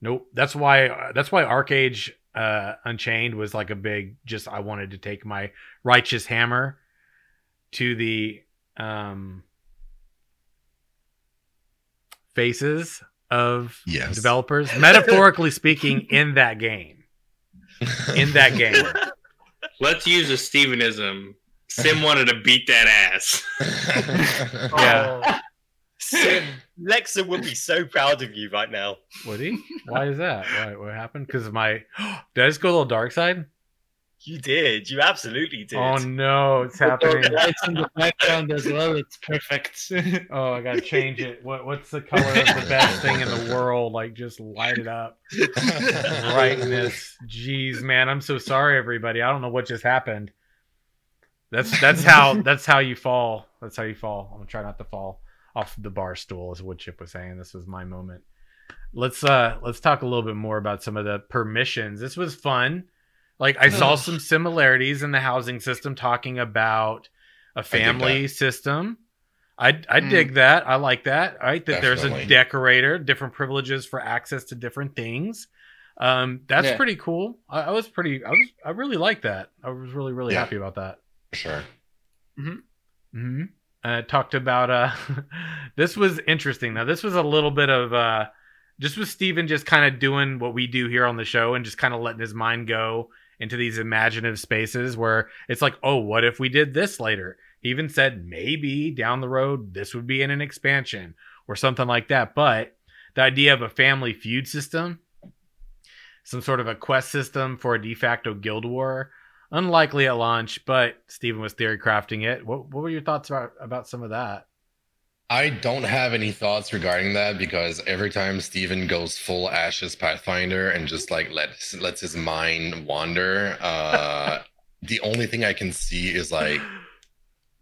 nope. That's why that's why ArcheAge uh, Unchained was like a big. Just I wanted to take my righteous hammer to the um faces of Yes. developers, metaphorically speaking, in that game. In that game. Let's use a Stevenism. Sim wanted to beat that ass. Yeah. Oh. Sim, Lexa would be so proud of you right now. Would he? Why is that? Why, what happened? Because my. Did I just go a little dark side? You did. You absolutely did. Oh no, it's happening. Lights in the background as well. It's perfect. Oh, I gotta change it. What What's the color of the best thing in the world? Like, just light it up. Brightness. Jeez, man, I'm so sorry, everybody. I don't know what just happened. That's that's how that's how you fall. That's how you fall. I'm gonna try not to fall off the bar stool, as Woodchip was saying. This was my moment. Let's uh let's talk a little bit more about some of the permissions. This was fun. Like I saw some similarities in the housing system talking about a dig family system. I I Mm. dig that. I like that. Right, that there's a decorator, different privileges for access to different things. Um, that's Yeah. pretty cool. I, I was pretty. I was. I really like that. I was really really Yeah. happy about that. sure. hmm Hmm. Uh, talked about uh, this was interesting. Now this was a little bit of uh, just with Steven just kind of doing what we do here on the show and just kind of letting his mind go into these imaginative spaces where it's like, oh, what if we did this later? He even said maybe down the road this would be in an expansion or something like that. But the idea of a family feud system, some sort of a quest system for a de facto guild war, unlikely at launch, but Steven was theory crafting it. What what were your thoughts about about some of that? I don't have any thoughts regarding that because every time Steven goes full Ashes Pathfinder and just like lets lets his mind wander, uh the only thing I can see is like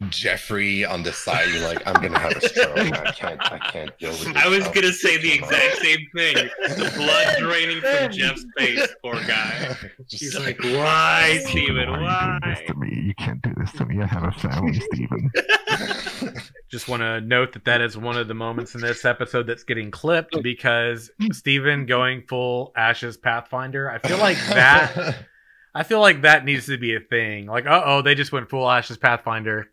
Jeffrey on the side, You're like I'm gonna have a stroke. I can't I can't deal with this. I was gonna say the exact same thing. The blood draining from Jeff's face, poor guy. She's He's like, why, Steven? Why are you doing this to me? You can't do this to me. I have a family, Steven. Just want to note that that is one of the moments in this episode that's getting clipped because Steven going full Ashes Pathfinder. I feel like that. I feel like that needs to be a thing. Like, uh oh, they just went full Ashes Pathfinder.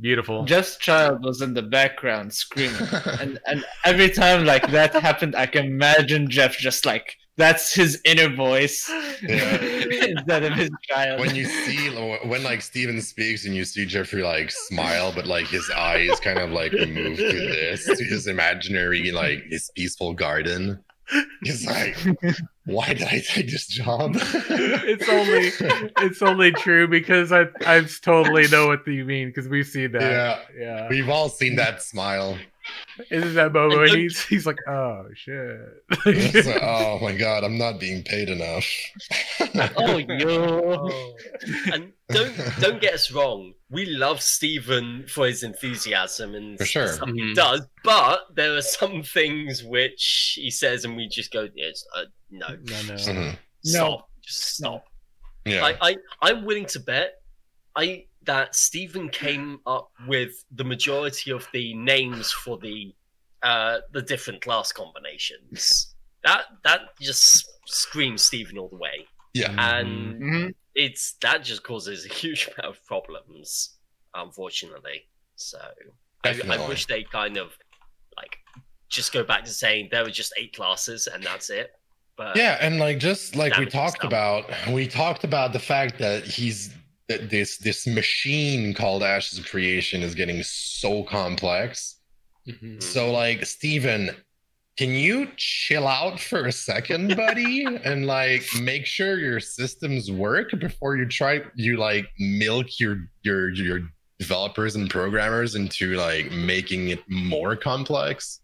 Beautiful. Just Child was in the background screaming, and and every time like that happened, I can imagine Jeff just like that's his inner voice Yeah. instead of his child. when you see when like Steven speaks and you see Jeffrey like smile, but like his eyes kind of like move to this to his imaginary like his peaceful garden. He's like, Why did I take this job? it's only it's only true because I I totally know what you mean because we've seen that. yeah. Yeah. We've all seen that smile. Isn't that moment when And he's he's like, oh shit. Like, oh my god, I'm not being paid enough. Oh, yo. and don't don't get us wrong. We love Steven for his enthusiasm and For sure. stuff he does, but there are some things which he says, and we just go, "Yes, uh, no, no, no. Mhm. stop, just stop." Yeah. I, I I'm willing to bet I that Steven came up with the majority of the names for the uh the different class combinations. That that just screams Steven all the way, yeah. and Mhm. it's that just causes a huge amount of problems, unfortunately. So I, I wish they kind of like just go back to saying there were just eight classes and that's it. But Yeah, and like just like we talked stuff. about, we talked about the fact that he's that this this machine called Ashes of Creation is getting so complex. Mhm. So like Steven, can you chill out for a second, buddy, and like make sure your systems work before you try you like milk your your your developers and programmers into like making it more complex?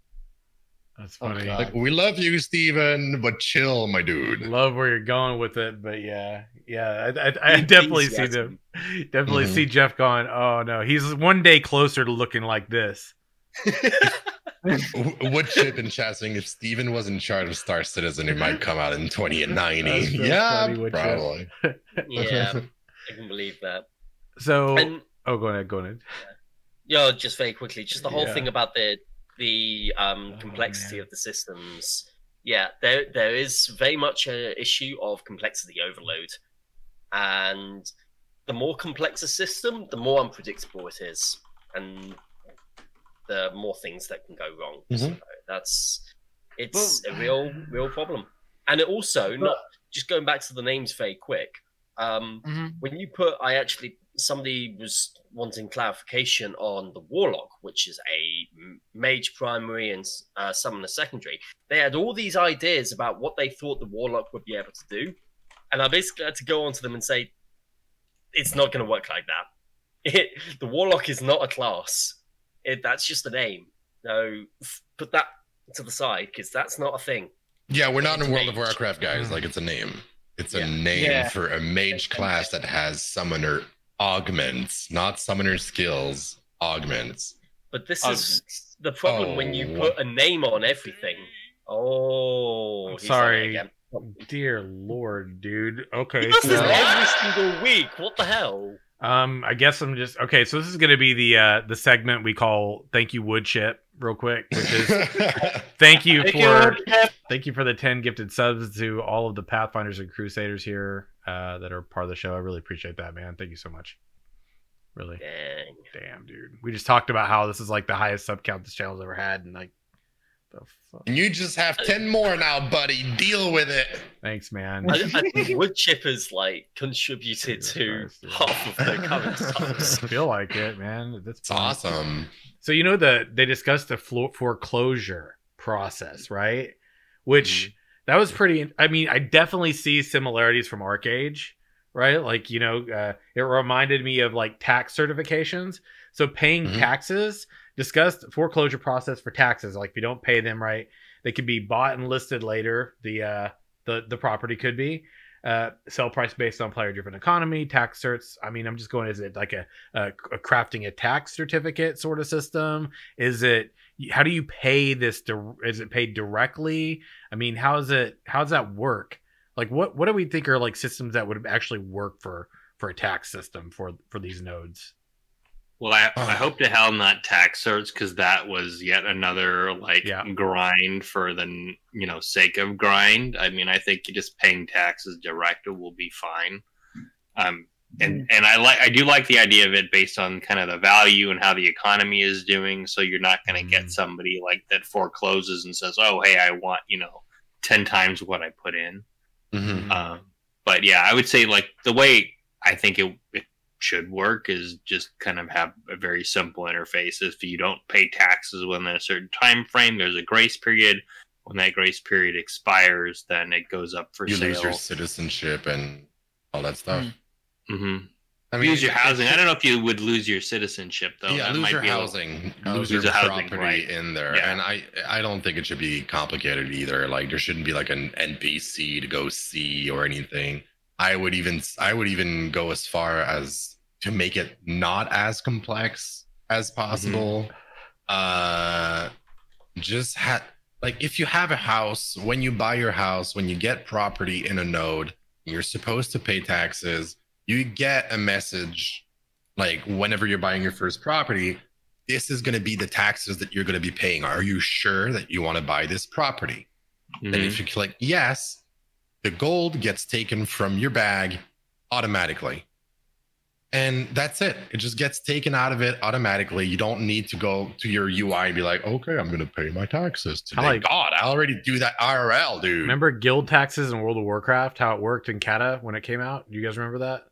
That's Oh, funny. God. Like we love you, Steven, but chill, my dude. Love where you're going with it, but yeah, yeah, I, I, I definitely see them. Definitely Mhm. see Jeff going. Oh no, he's one day closer to looking like this. W- Wood chip in chat saying if Steven was in charge of Star Citizen, it might come out in 2090. That's so yeah, funny, probably. yeah, I can believe that. So, And oh, go ahead, go ahead. Yeah, just very quickly, just the whole Yeah. thing about the the um, Oh, complexity man. of the systems. Yeah, there there is very much a issue of complexity overload, and the more complex a system, the more unpredictable it is, and the more things that can go wrong. So Mhm. that's it's a real real problem, and it also not just going back to the names very quick. Um, Mhm. when you put i actually somebody was wanting clarification on the warlock which is a mage primary and uh, summoner secondary they had all these ideas about what they thought the warlock would be able to do and i basically had to go onto them and say it's not going to work like that it, the warlock is not a class it, that's just a name no f- put that to the side because that's not a thing Yeah, we're not in It's World of. Warcraft, guys. Like it's a name. It's a name Yeah. for a mage class that has summoner augments, not summoner skills. Augments. But this Um, is the problem when you oh. put a name on everything. Oh, I'm he's done it sorry. Dear Lord, dude. Okay, He does this so, every single week. What the hell? um, I guess I'm just okay. So this is gonna be the uh the segment we call "Thank You Woodchip" real quick, which is thank you Thank for you, thank you for the 10 gifted subs to all of the pathfinders and crusaders here uh, that are part of the show i really appreciate that man thank you so much really Dang. damn dude we just talked about how this is like the highest sub count this channel's ever had and like the fuck and you just have 10 more now, buddy. Deal with it. thanks man I, I think wood chippers like contributed to Christ, half of the current subs. I feel like it man That's It's awesome. So you know the they discussed the foreclosure process, right? Which that was pretty. I mean, I definitely see similarities from ArcheAge, right? Like you know, uh, it reminded me of like tax certifications. So paying Mhm. taxes discussed foreclosure process for taxes. Like if you don't pay them right, they could be bought and listed later. The uh, the the property could be. Uh, sell price based on player driven economy, tax certs. I mean, I'm just going, is it like a, a, a crafting a tax certificate sort of system? Is it, how do you pay this? dir- Is it paid directly? I mean, how is it, how does that work? Like, what, what do we think are like systems that would actually work for, for a tax system for, for these nodes? Well, I, Oh. I hope to hell not tax certs because that was yet another like Yeah. grind for the you know sake of grind. I mean, I think just paying taxes direct will be fine. Um, and and I like I do like the idea of it based on kind of the value and how the economy is doing. So you're not going to Mm. get somebody like that forecloses and says, "Oh, hey, I want you know ten times what I put in." Mhm. Um, but yeah, I would say like the way I think it, it should work is just kind of have a very simple interface. If you don't pay taxes within a certain time frame, there's a grace period. when that grace period expires, then it goes up for you sale. lose your citizenship and all that stuff. Mm. Hmm I lose your housing. I don't know if you would lose your citizenship though. yeah, That lose might your be housing, Oh, lose lose your housing, property right. in there, Yeah. and I I don't think it should be complicated either. Like there shouldn't be like an NPC to go see or anything. I would even I would even go as far as to make it not as complex as possible. Uh, just ha- like if you have a house, when you buy your house, when you get property in a node, you're supposed to pay taxes. You get a message like whenever you're buying your first property, this is going to be the taxes that you're going to be paying. Are you sure that you want to buy this property? Mhm. And if you click yes, the gold gets taken from your bag automatically. And that's it. It just gets taken out of it automatically. You don't need to go to your UI and be like, okay, I'm going to pay my taxes today. like- God, I already do that IRL, dude. Remember guild taxes in World of Warcraft? How it worked in Cata when it came out? Do you guys remember that?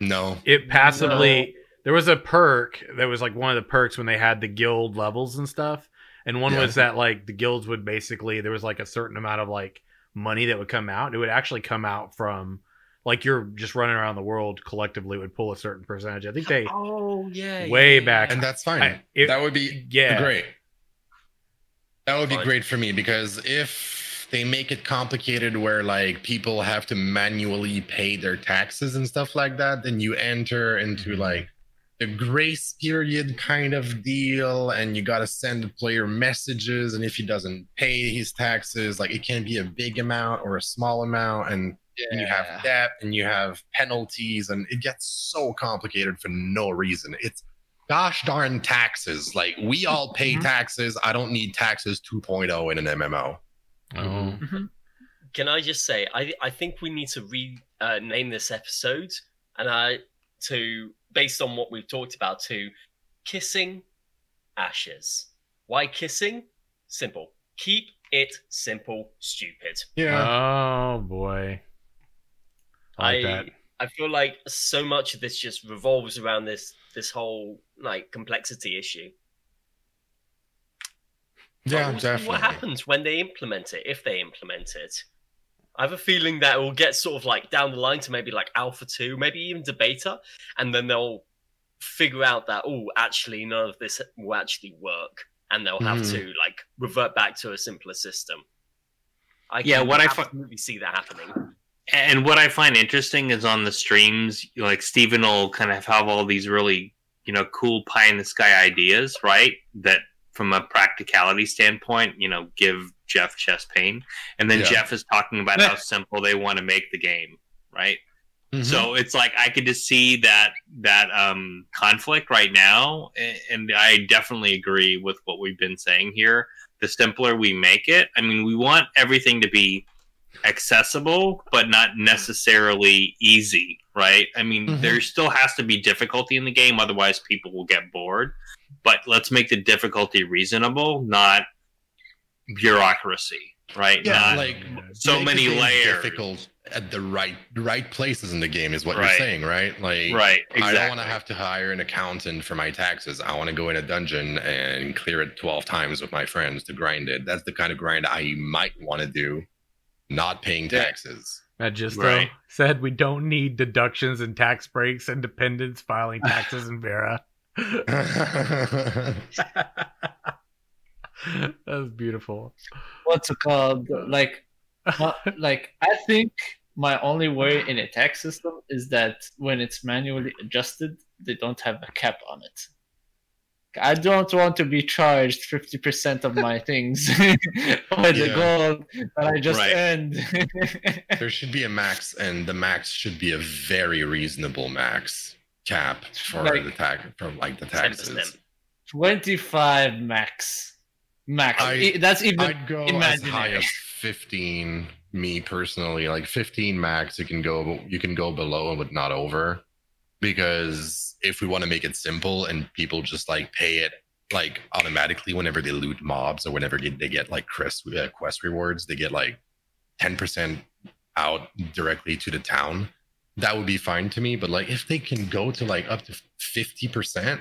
No. It passively there was a perk that was like one of the perks when they had the guild levels and stuff. And one Yeah. was that like the guilds would basically there was like a certain amount of like money that would come out. It would actually come out from like you're just running around the world collectively would pull a certain percentage. I think they Oh yeah. way yeah, yeah. back And that's fine. I- it- that would be yeah. great. That would be great for me because if they make it complicated where like people have to manually pay their taxes and stuff like that, then you enter into Mhm. like the grace period kind of deal and you got to send the player messages and if he doesn't pay his taxes like it can be a big amount or a small amount and and you have debt and you have penalties and it gets so complicated for no reason. It's gosh darn taxes. Like we all pay Mhm. taxes. I don't need taxes 2.0 in an mmo Oh. Can I just say, I I think we need to re uh, name this episode, and I to based on what we've talked about to kissing ashes. Why kissing? Simple. Keep it simple, stupid. Yeah. Oh boy. I like I that. I feel like so much of this just revolves around this this whole like complexity issue. Yeah definitely What happens when they implement it? If they implement it, I have a feeling that it will get sort of like down the line to maybe like Alpha Two, maybe even to beta, and then they'll figure out that oh, actually none of this will actually work, and they'll have Mhm. to like revert back to a simpler system. I Yeah, what I fi- absolutely see that happening. And what I find interesting is on the streams, like Steven will kind of have all these really, you know, cool pie in the sky ideas, right? That from a practicality standpoint, you know, give Jeff chest pain. And then Yeah. Jeff is talking about how simple they want to make the game, right? Mhm. So it's like I could just see that that um, conflict right now, and I definitely agree with what we've been saying here. The simpler we make it, I mean, we want everything to be accessible, but not necessarily easy, right? I mean, Mhm. there still has to be difficulty in the game, otherwise people will get bored. But let's make the difficulty reasonable, not bureaucracy, right? yeah Not like so many game layers. difficult at the right right places in the game is what Right. you're saying right like right, exactly. I don't want to have to hire an accountant for my taxes. I want to go in a dungeon and clear it 12 times with my friends to grind it. That's the kind of grind I might want to do, not paying taxes. Matt Gisto Right. said we don't need deductions and tax breaks and dependents filing taxes in Verra. that was beautiful. what's it called? Like, uh, like I think my only worry in a tax system is that when it's manually adjusted, they don't have a cap on it. I don't want to be charged fifty percent of my things by the Yeah. gold that I just Right. earned. there should be a max, and the max should be a very reasonable max cap for Like- the tax from like the taxes. Twenty-five max, max. I- That's even I'd go as imaginary. high as 15 me personally like 15 max you can go you can go below but not over because if we want to make it simple and people just like pay it like automatically whenever they loot mobs or whenever they they get like quest, uh, quest rewards they get like 10% out directly to the town that would be fine to me but like if they can go to like up to 50%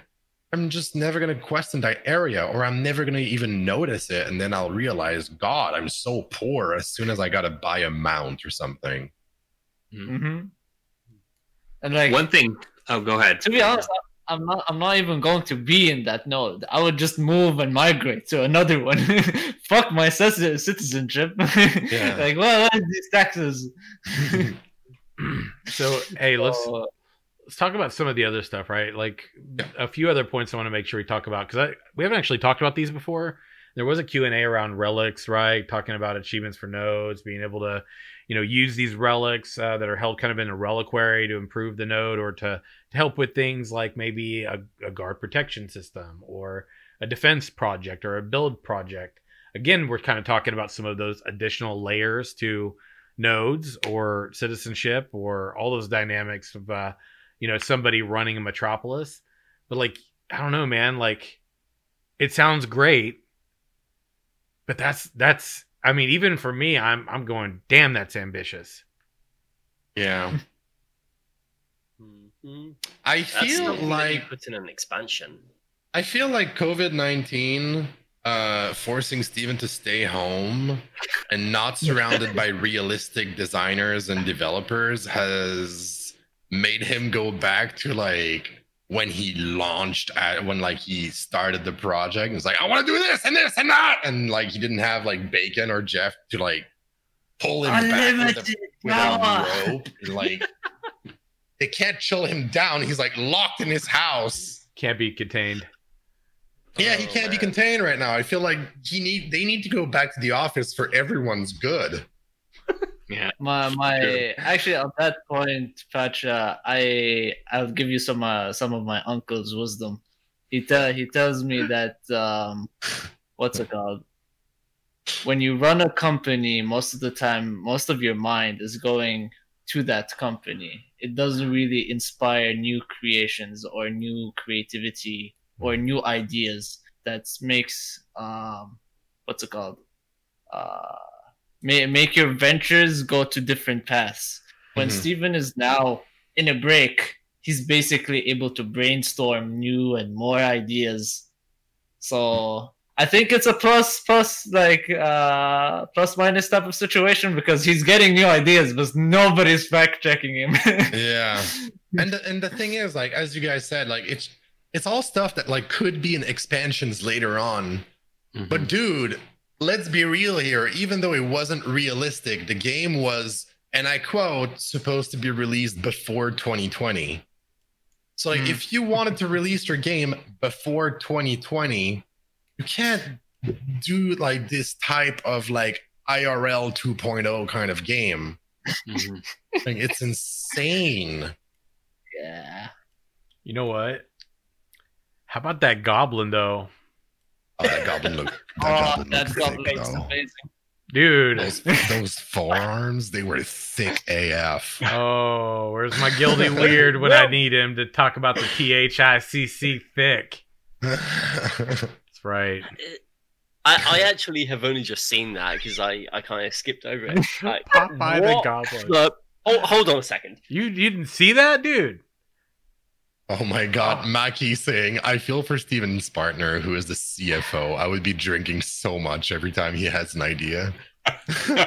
I'm just never gonna question that area, or I'm never gonna even notice it, and then I'll realize, God, I'm so poor. As soon as I gotta buy a mount or something. hmm And like One thing. Oh, go ahead. to be honest, I- I'm not. I'm not even going to be in that node. I would just move and migrate to another one. Fuck my citizenship. Yeah. like, well, these taxes. So hey, let's So, let's talk about some of the other stuff, right? Like a few other points I want to make sure we talk about because we haven't actually talked about these before. There was a Q&A around relics, right? Talking about achievements for nodes, being able to, you know, use these relics uh, that are held kind of in a reliquary to improve the node or to, to help with things like maybe a, a guard protection system or a defense project or a build project. Again, we're kind of talking about some of those additional layers to nodes or citizenship or all those dynamics of uh, you know somebody running a metropolis but like i don't know man like it sounds great but that's that's i mean even for me i'm i'm going damn that's ambitious Yeah. Mhm. I That's feel something that you like put in an expansion. I feel like COVID nineteen uh forcing Steven to stay home and not surrounded by realistic designers and developers has made him go back to like when he launched at when like he started the project and was like, I want to do this and this and that. And like he didn't have like Bacon or Jeff to like pull him back with a, with a rope. And, like they can't chill him down. He's like locked in his house. can't be contained Yeah, he can't be contained right now. I feel like he need they need to go back to the office for everyone's good. Yeah. my my actually on that point, Pacha, I I'll give you some uh, some of my uncle's wisdom. He tell he tells me that um, what's it called? When you run a company, most of the time, most of your mind is going to that company. It doesn't really inspire new creations or new creativity or new ideas that makes um what's it called? Uh May, make your ventures go to different paths. When Mhm. Steven is now in a break, he's basically able to brainstorm new and more ideas. So I think it's a plus plus like uh plus minus type of situation because he's getting new ideas, but nobody's fact checking him. Yeah. and the, and the thing is like as you guys said like it's it's all stuff that like could be in expansions later on. Mhm. But dude, let's be real here. Even though it wasn't realistic, the game was, and I quote, supposed to be released before 2020. So like, Hmm. if you wanted to release your game before 2020, you can't do like this type of like IRL 2.0 kind of game. Mhm. Like, it's insane. yeah. you know what how about that goblin though Oh, that goblin look. That Oh, goblin that goblin thick, looks amazing. dude Those, those forearms, they were thick AF. oh where's my guilty weird when i need him to talk about the t-h-i-c-c thick that's right I, I actually have only just seen that because I, I kind of skipped over it. Like, Popeye the goblin the- hold, hold on a second. you you didn't see that dude Oh my god, oh. Maki saying, I feel for Steven's partner, who is the CFO. I would be drinking so much every time he has an idea.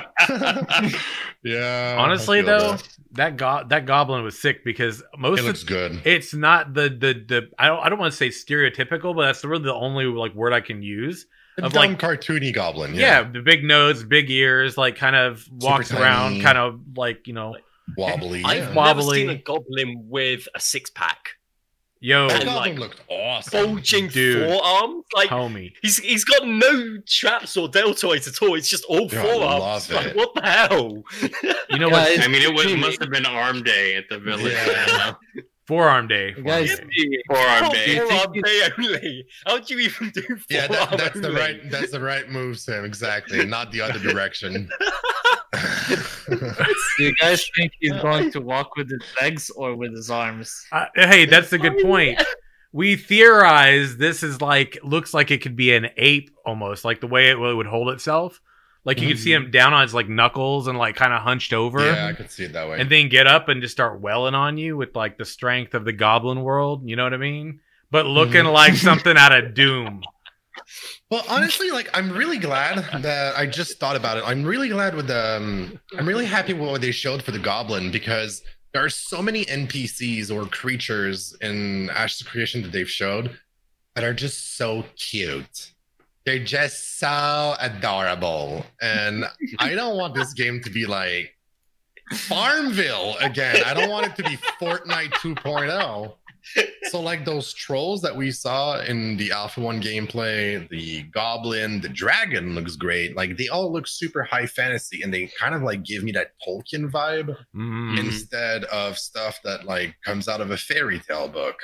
yeah. Honestly though that. that go- that goblin was sick because most it of looks good. it's not the the the I don't I don't want to say stereotypical, but that's really the only like word I can use. A of, dumb like- cartoony goblin. Yeah, Yeah. the big nose, big ears, like kind of walks around, tiny. kind of like you know, Wobbly. I've Yeah. never Wobbly. seen a goblin with a six pack, yo, That and, goblin like, looked awesome. bulging Dude. forearms. Like homie. he's he's got no traps or deltoids at all. It's just all Yeah, I forearms. love Like what the hell? You know what? I mean, it was, must have been arm day at the village. Yeah. Forearm day. You forearm guys- day. Forearm day. forearm day only. How do you even do forearm Yeah, that, that's the right that's the right move, Sam. Exactly. Not the other direction. Do you guys think he's going to walk with his legs or with his arms? Uh, hey, that's a good point. We theorize this is like looks like it could be an ape almost, like the way it would hold itself. Like you could see him down on his like knuckles and like kind of hunched over. yeah, I could see it that way. and then get up and just start welling on you with like the strength of the goblin world. You know what I mean? but looking like something out of Doom. Well, honestly, like I'm really glad that I just thought about it. I'm really glad with the. Um, I'm really happy with what they showed for the goblin because there are so many NPCs or creatures in Ashes Creation that they've showed that are just so cute. They're just so adorable, and I don't want this game to be like Farmville again. I don't want it to be Fortnite 2.0 so like those trolls that we saw in the alpha 1 gameplay the goblin the dragon looks great like they all look super high fantasy and they kind of like give me that tolkien vibe Mm. instead of stuff that like comes out of a fairy tale book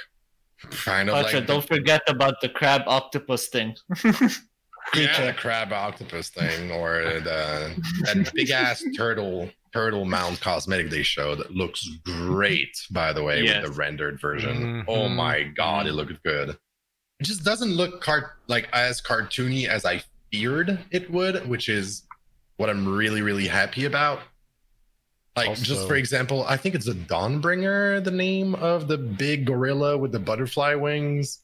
kind of Archer, like don't forget about the crab octopus thing. yeah, the crab octopus thing or the that big ass turtle turtle mount cosmetic they showed that looks great by the way Yes. with the rendered version oh Mhm. my god it looked good it just doesn't look cart like as cartoony as i feared it would which is what i'm really really happy about like just for example i think it's a dawnbringer the name of the big gorilla with the butterfly wings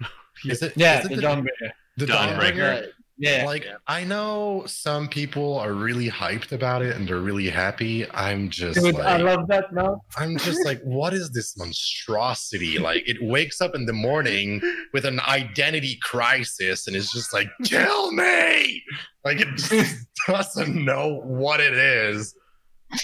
is it yeah, is it the Dawnbringer. the Dawnbringer. dawnbringer Yeah, like Yeah. I know some people are really hyped about it and they're really happy. I'm just Dude, I love that now. I'm just like, what is this monstrosity? Like it wakes up in the morning with an identity crisis and it's just like, kill me! Like it just doesn't know what it is.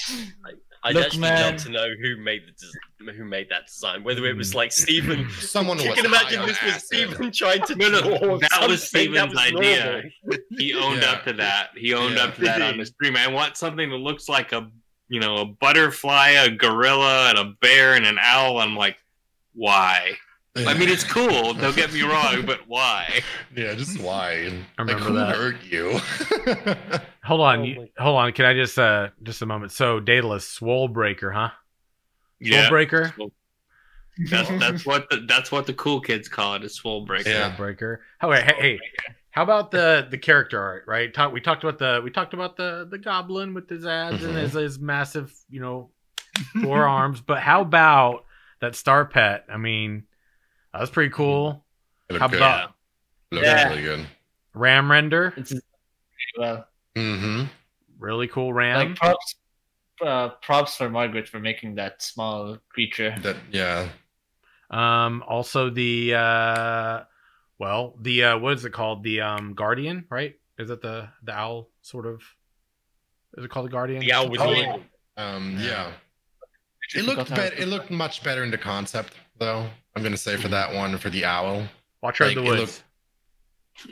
I'd Look, actually man. love to know who made the des- who made that design. Whether it was like Steven. Someone you can imagine this was. Steven trying to No, no, draw that was something that was idea. he owned Yeah. up to that. He owned Yeah. up to that on the stream. I want something that looks like a you know a butterfly, a gorilla, and a bear and an owl. I'm like, why? I mean, it's cool. Don't get me wrong, but why? yeah, just why? I like, remember who that. hurt you? Hold on, Oh you- hold on. Can I just uh just a moment? So Daedalus, Swole Breaker, huh? Swole Yeah, Breaker, that's that's what the that's what the cool kids call it. A swole breaker. Yeah. Swole Breaker. Oh wait, hey, hey, how about the the character art? Right, Talk, we talked about the we talked about the the goblin with his ads and Mhm. his his massive you know four arms. But how about that star pet? I mean, that was pretty cool. How good. about It looked Yeah. really good. Ram Render? It's well, Mm-hmm. Really cool Ram. like props, uh, props for Margaret for making that small creature. That yeah. Um, also the uh, well, the uh, what is it called? The um, Guardian, right? Is it the the owl sort of? Is it called the Guardian? The owl with Oh, wings. Um, yeah. It looked better. It looked much better in the concept, though. I'm gonna say for that one for the owl, Watcher Like, it the Woods. looked-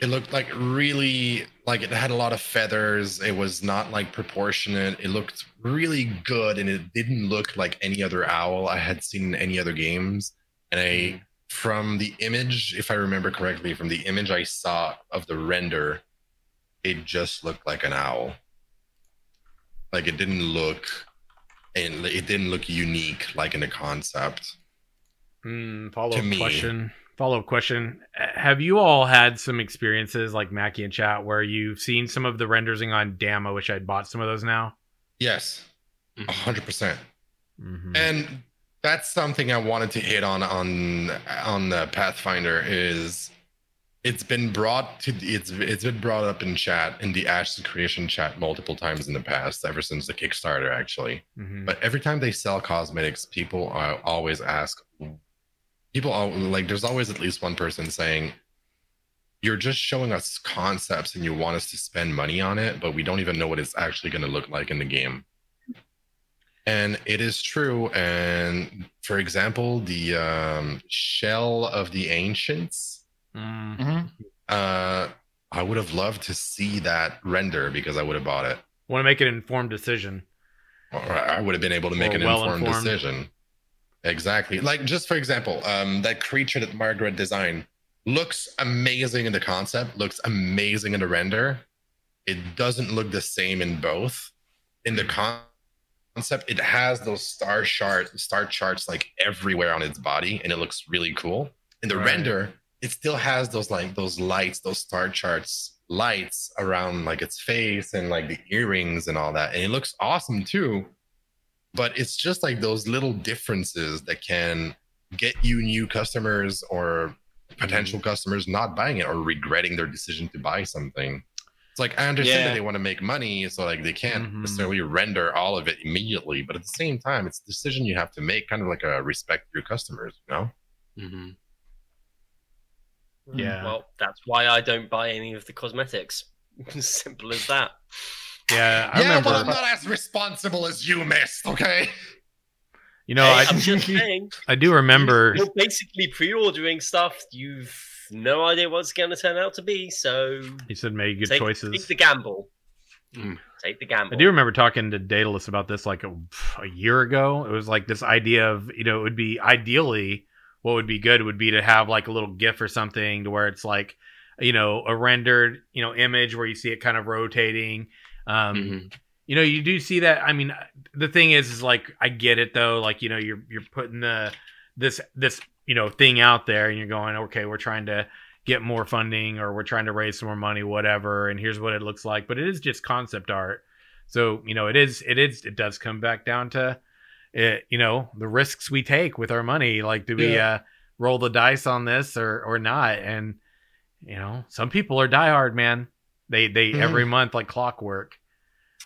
it looked like really like it had a lot of feathers. It was not like proportionate. It looked really good, and it didn't look like any other owl I had seen in any other games. And I, mm-hmm. from the image, if I remember correctly, from the image I saw of the render, it just looked like an owl. Like it didn't look, and it didn't look unique like in the concept. Mm, follow up question. Follow up question. Uh, Have you all had some experiences like Mackie and chat where you've seen some of the rendering on Damn? I wish I'd bought some of those now. Yes, hundred percent. Mhm. And that's something I wanted to hit on on on the Pathfinder is it's been brought to it's it's been brought up in chat in the Ashes Creation chat multiple times in the past ever since the Kickstarter actually. Mhm. But every time they sell cosmetics, people are always ask people al- like there's always at least one person saying you're just showing us concepts and you want us to spend money on it, but we don't even know what it's actually going to look like in the game. And it is true. And for example, the um, shell of the ancients, Mm. Mhm. uh, I would have loved to see that render because I would have bought it. Want to make an informed decision. or I would have been able to make Or an informed well-informed. decision. Exactly. Like just for example, um, that creature that Margaret designed looks amazing in the concept, looks amazing in the render. It doesn't look the same in both. In the con- concept, it has those star chart star charts like everywhere on its body, and it looks really cool. In the Right. render, it still has those like those lights, those star charts lights around like its face and like the earrings and all that. And it looks awesome too. But it's just like those little differences that can get you new customers or potential customers not buying it or regretting their decision to buy something. It's like I understand Yeah. that they want to make money, so like they can't Mhm. necessarily render all of it immediately, but at the same time, it's a decision you have to make, kind of like a respect your customers, you know? Mm-hmm. Yeah. Well, that's why I don't buy any of the cosmetics. Simple as that. Yeah, I yeah, remember. but I'm not as responsible as you, Mist. Okay. you know, Hey, I, I'm just saying. I do remember. You're basically pre-ordering stuff. You've no idea what's going to turn out to be. So He said make good take, choices. take the gamble. Mm. Take the gamble. I do remember talking to Daedalus about this like a, a year ago. It was like this idea of, you know, it would be ideally what would be good would be to have like a little GIF or something to where it's like, you know, a rendered, you know, image where you see it kind of rotating. Um, Mhm. you know, you do see that. I mean, the thing is, is like I get it though. Like you know, you're you're putting the this this you know thing out there, and you're going, okay, we're trying to get more funding or we're trying to raise some more money, whatever. And here's what it looks like. But it is just concept art, so you know, it is it is it does come back down to it. You know, the risks we take with our money. Like, do we uh, roll the dice on this or or not? And you know, some people are diehard, man. They they Mhm. every month like clockwork.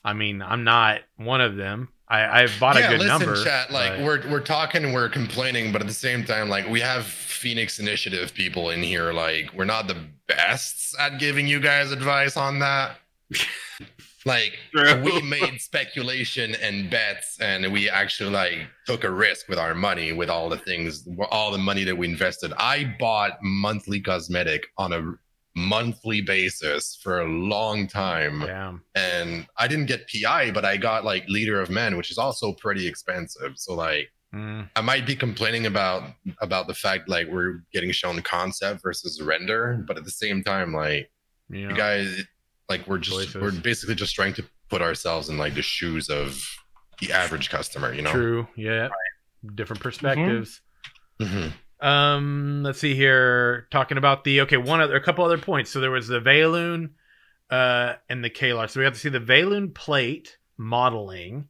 I mean, I'm not one of them. I, I've bought yeah, a good listen, number. chat. Like but- we're we're talking, we're complaining, but at the same time, like we have Phoenix Initiative people in here. Like we're not the best at giving you guys advice on that. like True. we made speculation and bets, and we actually like took a risk with our money, with all the things, all the money that we invested. I bought monthly cosmetic on a monthly basis for a long time yeah, and I didn't get PI, but I got like Leader of Men, which is also pretty expensive. So like Mm, I might be complaining about about the fact like we're getting shown concept versus render, but at the same time, like you you guys like we're just we're basically just trying to put ourselves in like the shoes of the average customer, you know? true. Yeah, different perspectives. Mhm. Um, let's see here. Talking about the okay, one other, a couple other points. So there was the Vaelune, uh, and the Kaelar. So we got to see the Vaelune plate modeling.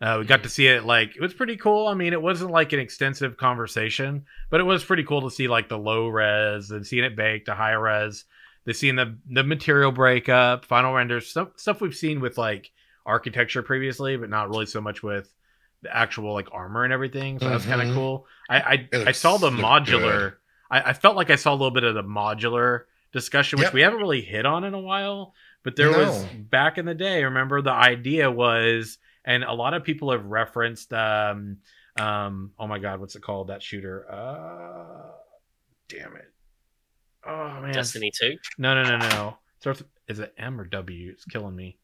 Uh, we got to see it like it was pretty cool. I mean, it wasn't like an extensive conversation, but it was pretty cool to see like the low res and seeing it baked to high res. The seeing the the material breakup, final renders, stuff stuff we've seen with like architecture previously, but not really so much with the actual like armor and everything. So that's kind of cool. I I, I saw the modular. I, I felt like I saw a little bit of the modular discussion, which Yep. we haven't really hit on in a while. But there was back in the day. Remember the idea was, and a lot of people have referenced. um um Oh my God, what's it called? That shooter. Uh Damn it. Oh man. Destiny 2, No, no, no, no. Starts. Is it M or W? It's killing me.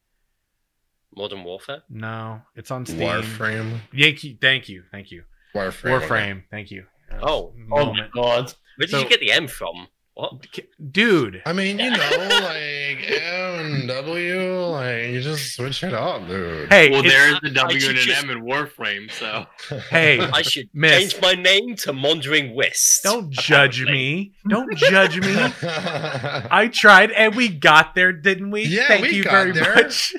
Modern Warfare. No, it's on Steam. Warframe. Yankee. Thank you. Thank you. Warframe. okay. Warframe. Thank you. Oh. Oh my god. Where did So- you get the M from? What? dude. I mean, you know, like M and W, like you just switch it up, dude. Hey, Well, there's the I W and an just- M in Warframe, so hey, I should Miss. change my name to Mondring Wist. don't judge apparently. me. Don't judge me. I tried and we got there, didn't we? Yeah, Thank we you got very there. much.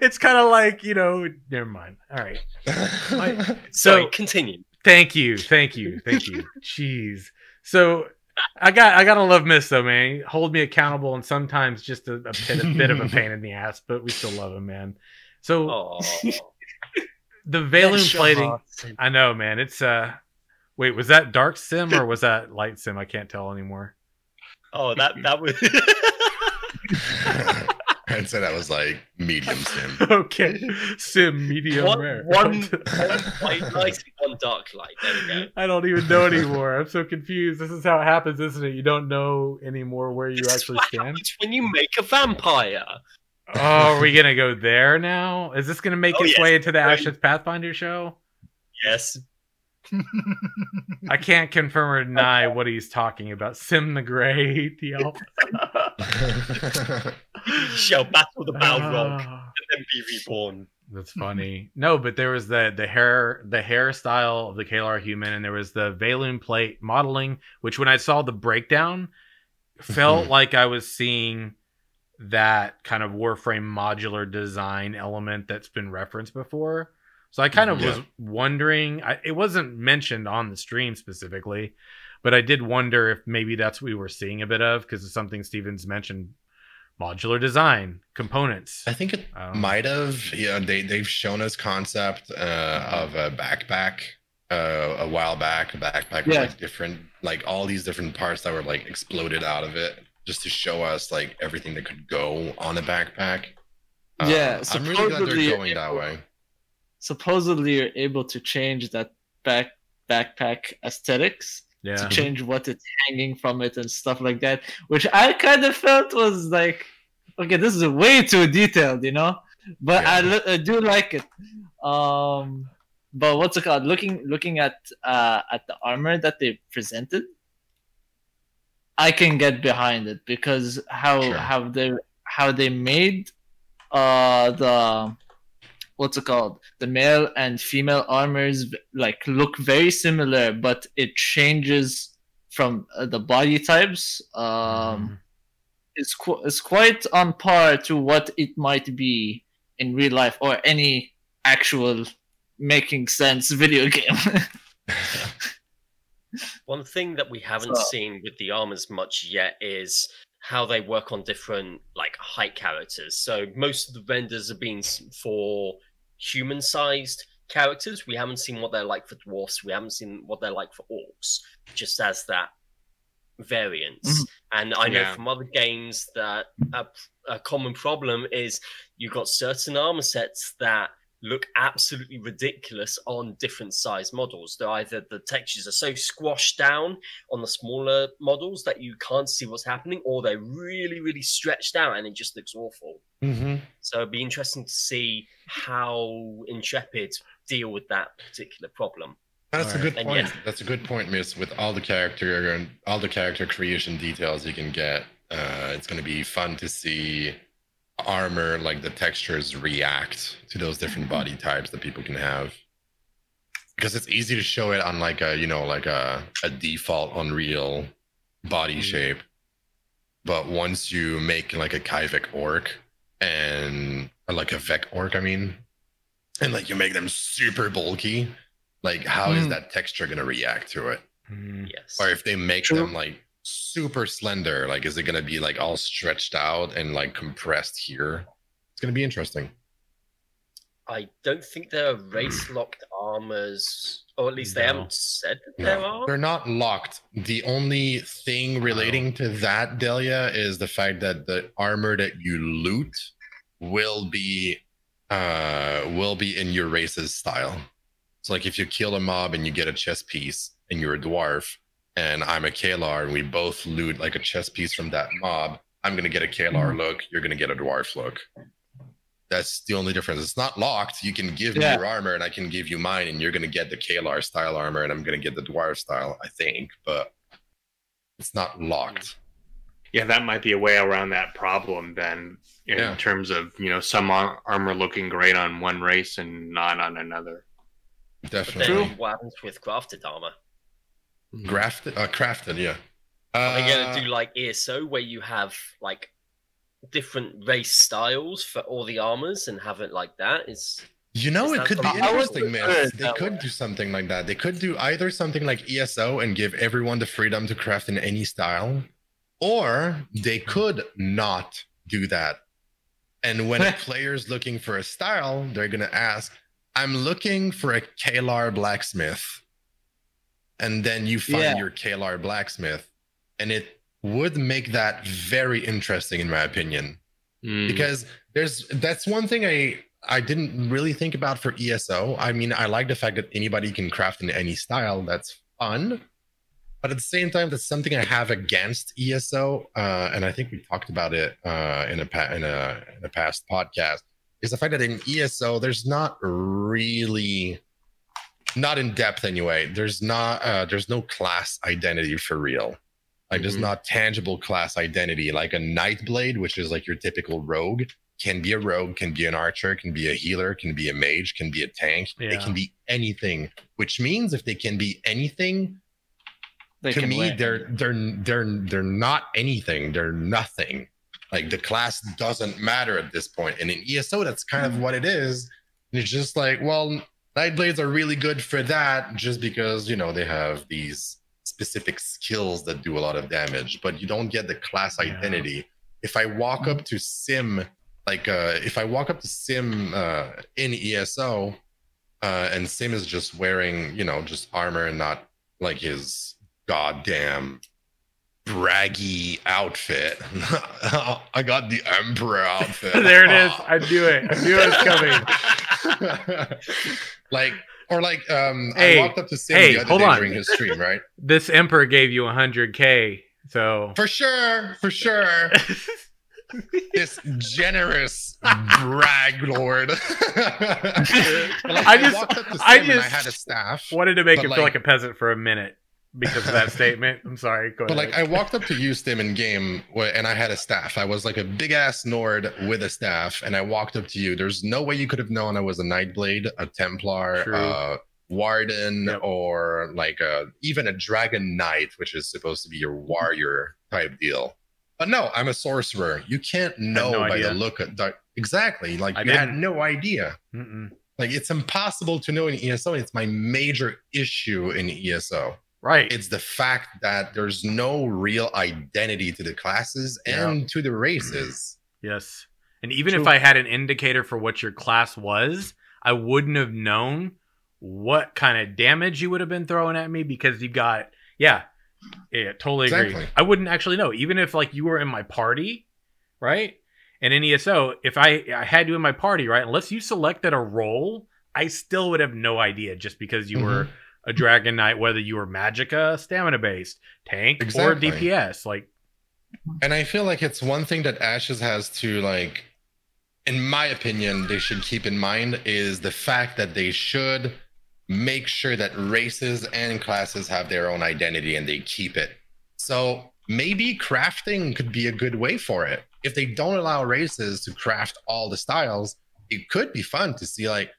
It's kind of like, you know, never mind. All right. Sorry, So continue. thank you. Thank you. Thank you. Jeez. So I got I gotta love Miss though, man. Hold me accountable and sometimes just a, a, bit, a bit of a pain in the ass, but we still love him, man. So the Vaelune plating I know, man. It's uh wait, was that dark sim or was that light sim? I can't tell anymore. Oh, that that was. I'd say that was like medium sim. okay. Sim medium one, rare. one, one white light, one dark light. There we go. I don't even know anymore. I'm so confused. This is how it happens, isn't it? You don't know anymore where you This is actually what stand. happens when you make a vampire. Oh, are we gonna go there now? Is this gonna make Oh, its yes. way into the Right. Ashes Pathfinder show? Yes. I can't confirm or deny what he's talking about. Sim the Grey, the Alpha. You shall battle the Balrog Ah. and then be reborn. That's funny. No, but there was the the hair the hairstyle of the Kaelar human, and there was the Vaelune plate modeling, which when I saw the breakdown, felt like I was seeing that kind of Warframe modular design element that's been referenced before. So I kind of Yeah. was wondering. I, it wasn't mentioned on the stream specifically, but I did wonder if maybe that's what we were seeing a bit of because it's something Steven's mentioned modular design components. I think it Um, might have. Yeah, they they've shown us concept uh, of a backpack uh, a while back. A backpack with like different, like all these different parts that were like exploded out of it, just to show us like everything that could go on a backpack. Uh, Yeah, I'm really glad supposedly- they're going that way. Supposedly, you're able to change that back backpack aesthetics yeah. to change what it's hanging from it and stuff like that, which I kind of felt was like, okay, this is way too detailed, you know. But I, Yeah. li- I do like it. Um, but what's it called? Looking looking at uh at the armor that they presented, I can get behind it because how Sure. how they how they made uh the what's it called the male and female armors like look very similar but it changes from uh, the body types um Mhm. it's qu- it's quite on par to what it might be in real life or any actual making sense video game One thing that we haven't So- seen with the armors much yet is how they work on different like height characters. So most of the renders have been s- for human-sized characters. We haven't seen what they're like for dwarfs. We haven't seen what they're like for orcs. Just as that variance. Mm-hmm. And I know Yeah. from other games that a, a common problem is you've got certain armor sets that look absolutely ridiculous on different size models. They're either the textures are so squashed down on the smaller models that you can't see what's happening, or they're really, really stretched out and it just looks awful. Mm-hmm. So it'd be interesting to see how Intrepid deal with that particular problem. That's a Alright. good point. yes. That's a good point, Miss. With all the character and all the character creation details you can get, uh, it's going to be fun to see armor like the textures react to those different body types that people can have. Because it's easy to show it on like a you know like a a default Unreal body Mm. shape, but once you make like a Kyvek orc and or like a Vek orc, I mean, and like you make them super bulky, like how is Mm. that texture gonna react to it? Mhm. Yes. Or if they make True. them like super slender, like is it gonna be like all stretched out and like compressed here? It's gonna be interesting. I don't think there are race locked armors, or at least they No. haven't said that there are. they're not locked. The only thing relating to that, Delia, is the fact that the armor that you loot will be uh will be in your race's style. So like if you kill a mob and you get a chess piece and you're a dwarf and I'm a Kaelar and we both loot like a chess piece from that mob, I'm gonna get a Kaelar mm-hmm. look, you're gonna get a dwarf look. That's the only difference. It's not locked. You can give me your armor and I can give you mine, and you're gonna get the Kaelar style armor, and I'm gonna get the dwarf style, I think, but it's not locked. Yeah, that might be a way around that problem then, in Yeah. terms of you know some ar- armor looking great on one race and not on another. But Definitely. then what happens with crafted armor? Grafted, uh, crafted, yeah. Are they Uh, gonna do like ESO where you have like different race styles for all the armors and have it like that? Is You know, Is it could be I interesting, man. They could way. do something like that. They could do either something like ESO and give everyone the freedom to craft in any style, or they could not do that. And when a player's looking for a style, they're gonna ask, "I'm looking for a Kaelar blacksmith," and then you find Yeah. your Kaelar blacksmith, and it would make that very interesting, in my opinion Mm. because there's that's one thing I I didn't really think about for ESO. I mean, I like the fact that anybody can craft in any style. That's fun. But at the same time, that's something I have against ESO, uh, and I think we talked about it uh, in a pa- in a in a past podcast. Is the fact that in ESO there's not really, not in depth anyway. There's not uh, there's no class identity for real. Like there's Mhm. not tangible class identity. Like a Nightblade, which is like your typical rogue, can be a rogue, can be an archer, can be a healer, can be a mage, can be a tank. They Yeah. can be anything. Which means if they can be anything, They to me win. they're they're they're they're not anything. They're nothing. Like the class doesn't matter at this point. And in ESO, that's kind of what it is. And it's just like, well, Nightblades are really good for that, just because you know they have these specific skills that do a lot of damage, but you don't get the class Yeah. identity. If I walk up to Sim, like uh, if I walk up to Sim uh, in ESO, uh, and Sim is just wearing, you know, just armor and not like his goddamn braggy outfit. I got the Emperor outfit. there it is. I knew it. I knew it was coming. like or like um Hey, I walked up to Sim hey, the other hold day on. during his stream, right? This emperor gave you 100k. So For sure, for sure. this generous brag lord. I just- walked up to Sim I and I just had a staff. wanted to make him feel like- like a peasant for a minute because of that statement. I'm sorry. Go But like I walked up to you, Stim, in game, and I had a staff. I was like a big ass Nord with a staff, and I walked up to you. There's no way you could have known I was a Nightblade, a Templar, uh, Warden, Yep. or like a, even a Dragon Knight, which is supposed to be your warrior type deal. But no, I'm a sorcerer. You can't know no by idea. the look at that. Exactly. Like I you had no idea. Mm-mm. Like it's impossible to know in ESO. It's my major issue in ESO right. it's the fact that there's no real identity to the classes and to the races. Yes. And even True. if I had an indicator for what your class was, I wouldn't have known what kind of damage you would have been throwing at me because you got yeah. Yeah, totally agree. Exactly. I wouldn't actually know. Even if like you were in my party, right? And in ESO, if I I had you in my party, right? Unless you selected a role, I still would have no idea just because you were Mm-hmm. A Dragon Knight, whether you were Magicka, stamina based, tank, Exactly. or DPS. Like And I feel like it's one thing that Ashes has to like, in my opinion, they should keep in mind is the fact that they should make sure that races and classes have their own identity and they keep it. So maybe crafting could be a good way for it. If they don't allow races to craft all the styles, it could be fun to see like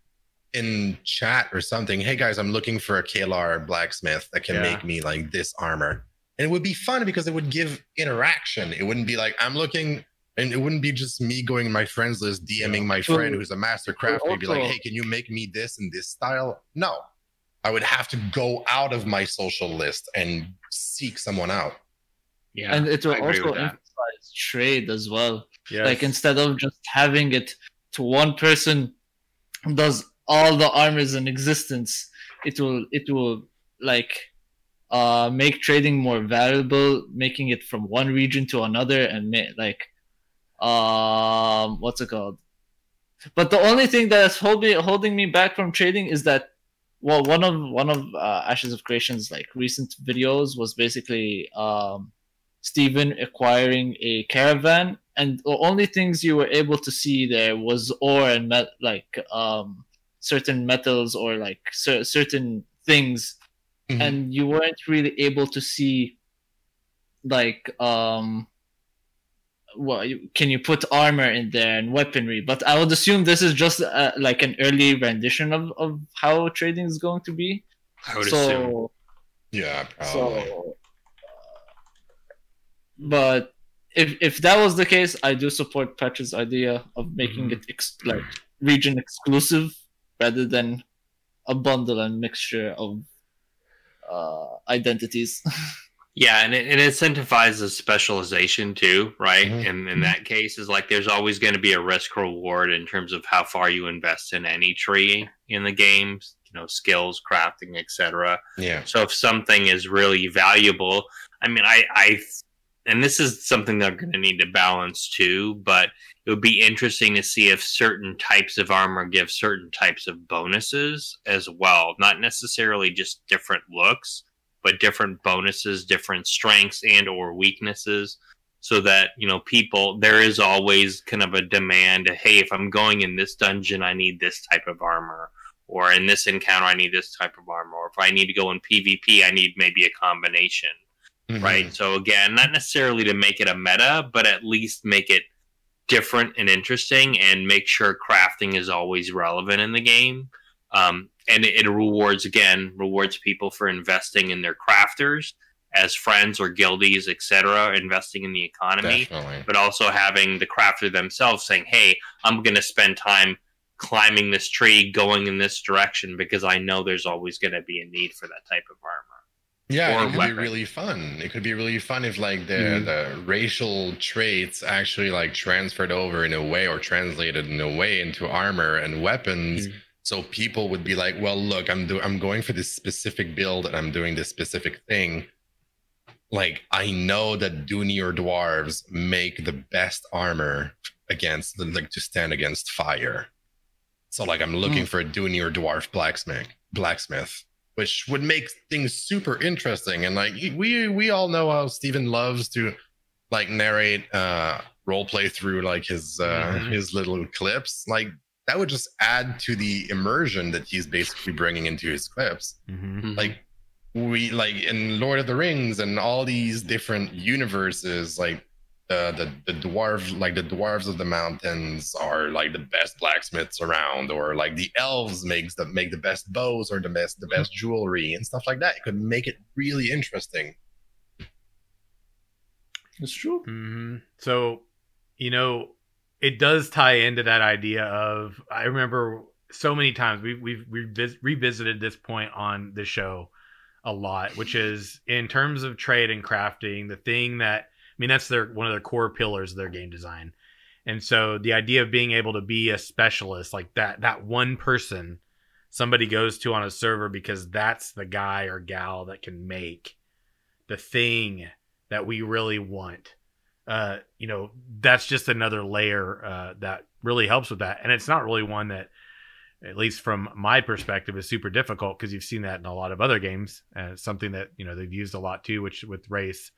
in chat or something, hey guys, I'm looking for a Kaelar blacksmith that can Yeah. make me like this armor. And it would be fun because it would give interaction. It wouldn't be like I'm looking and it wouldn't be just me going in my friends list, DMing my friend who's a master crafter, and be like, hey, can you make me this in this style? No. I would have to go out of my social list and seek someone out. Yeah, and it will also emphasize trade as well. yes. Like instead of just having it to one person who does all the armors in existence, it will it will like uh make trading more valuable, making it from one region to another and ma- like um what's it called? But the only thing that's holding holding me back from trading is that well one of one of uh, Ashes of Creation's like recent videos was basically um Steven acquiring a caravan, and the only things you were able to see there was ore and met like um certain metals or like cer- certain things, Mhm. and you weren't really able to see like um well you, can you put armor in there and weaponry but i would assume this is just uh, like an early rendition of, of how trading is going to be I would assume. Yeah, probably. so, uh, but if if that was the case, I do support Petra's idea of making Mhm. it ex- like region exclusive rather than a bundle and mixture of uh, identities. Yeah, and it, it incentivizes specialization too, right? Mhm. And in that case, is like there's always going to be a risk reward in terms of how far you invest in any tree in the game, you know, skills, crafting, etc. yeah. So if something is really valuable, I mean, I, I, and this is something they're going to need to balance too, but it would be interesting to see if certain types of armor give certain types of bonuses as well, not necessarily just different looks, but different bonuses, different strengths and or weaknesses so that, you know, people there is always kind of a demand, hey, if I'm going in this dungeon, I need this type of armor or in this encounter I need this type of armor, or if I need to go in PvP, I need maybe a combination, Mhm. right? So again, not necessarily to make it a meta, but at least make it different and interesting, and make sure crafting is always relevant in the game. Um, and it, it rewards again rewards people for investing in their crafters as friends or guildies, etc., investing in the economy Definitely. but also having the crafter themselves saying, "Hey, I'm going to spend time climbing this tree, going in this direction because I know there's always going to be a need for that type of armor." Yeah, or it could weapon. be really fun. It could be really fun if like the Mhm. the racial traits actually like transferred over in a way or translated in a way into armor and weapons. Mhm. So people would be like, "Well, look, I'm do I'm going for this specific build and I'm doing this specific thing." Like I know that Dünir or dwarves make the best armor against the like to stand against fire. So like I'm looking for a Dünir or dwarf blacksmith blacksmith which would make things super interesting. And like we we all know how Steven loves to like narrate uh role play through like his uh Mhm. his little clips. Like that would just add to the immersion that he's basically bringing into his clips. Mhm. Like we like in Lord of the Rings and all these different universes, like uh, the the dwarf like the dwarves of the mountains are like the best blacksmiths around, or like the elves makes the make the best bows or the best the best jewelry and stuff like that. It could make it really interesting. It's true. hmm So, you know, it does tie into that idea of I remember so many times we've we've revis- revisited this point on the show a lot, which is in terms of trade and crafting, the thing that I mean that's their one of their core pillars of their game design. And so the idea of being able to be a specialist like that that one person somebody goes to on a server because that's the guy or gal that can make the thing that we really want uh, you know, that's just another layer uh, that really helps with that. And it's not really one that, at least from my perspective, is super difficult because you've seen that in a lot of other games. Uh, something that you know they've used a lot too, which with race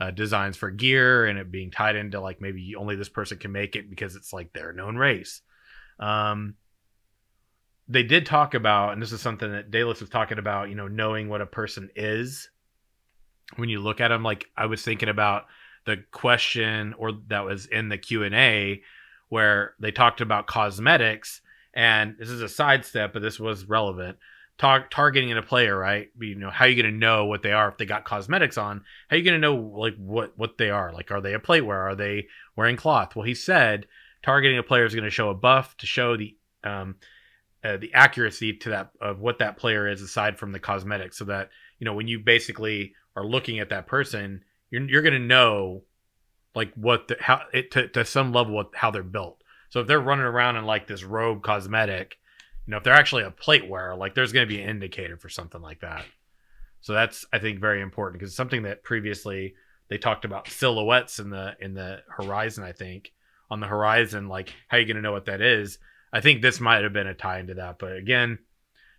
uh, designs for gear and it being tied into like maybe only this person can make it because it's like their known race. Um, they did talk about, and this is something that Dallas was talking about, you know, knowing what a person is when you look at them. Like I was thinking about the question or that was in the q&a where they talked about cosmetics and this is a sidestep but this was relevant Tar- targeting a player right? You know how are you going to know what they are if they got cosmetics on? How are you going to know like what what they are? Like are they a plateware are they wearing cloth? Well he said targeting a player is going to show a buff to show the um uh, the accuracy to that of what that player is aside from the cosmetics so that you know when you basically are looking at that person you're you're gonna know like what the how it to, to some level what how they're built. So if they're running around in like this robe cosmetic, you know, if they're actually a plate wearer, like there's gonna be an indicator for something like that. So that's I think very important because something that previously they talked about silhouettes in the in the horizon. I think on the horizon, like how you gonna know what that is. I think this might have been a tie into that, but again,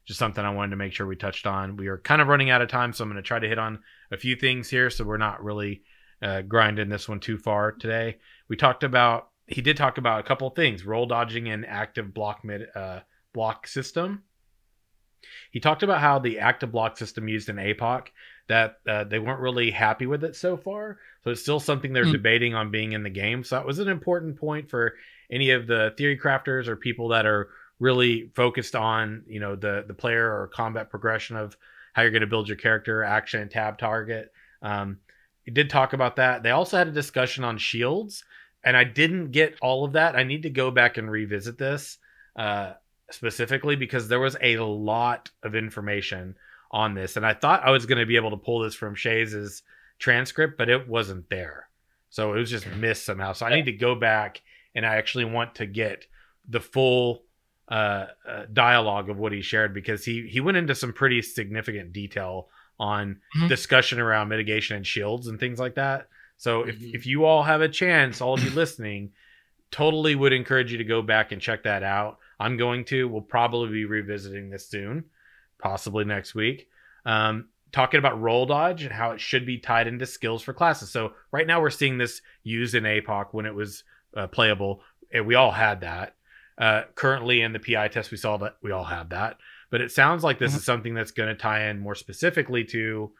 just something I wanted to make sure we touched on. We are kind of running out of time, so I'm going to try to hit on a few things here so we're not really uh, grinding this one too far today. We talked about he did talk about a couple things: roll dodging and active block mid uh, block system. He talked about how the active block system used in APOC that uh, they weren't really happy with it so far. So it's still something they're Hmm. debating on being in the game. So that was an important point for any of the theory crafters or people that are really focused on you know the the player or combat progression of how you're going to build your character, action, and tab target. Um, he did talk about that. They also had a discussion on shields, and I didn't get all of that. I need to go back and revisit this uh, specifically because there was a lot of information on this, and I thought I was going to be able to pull this from Shays' transcript, but it wasn't there. So it was just missed somehow. So I need to go back and I actually want to get the full uh, uh, dialogue of what he shared because he he went into some pretty significant detail on Mhm. discussion around mitigation and shields and things like that. So if Mhm. if you all have a chance, all of you listening, totally would encourage you to go back and check that out. I'm going to. We'll probably be revisiting this soon, possibly next week. Um, talking about roll dodge and how it should be tied into skills for classes. So right now we're seeing this used in APOC when it was uh, playable. And we all had that. Uh, currently in the PI test, we saw that we all have that. But it sounds like this is something that's going to tie in more specifically to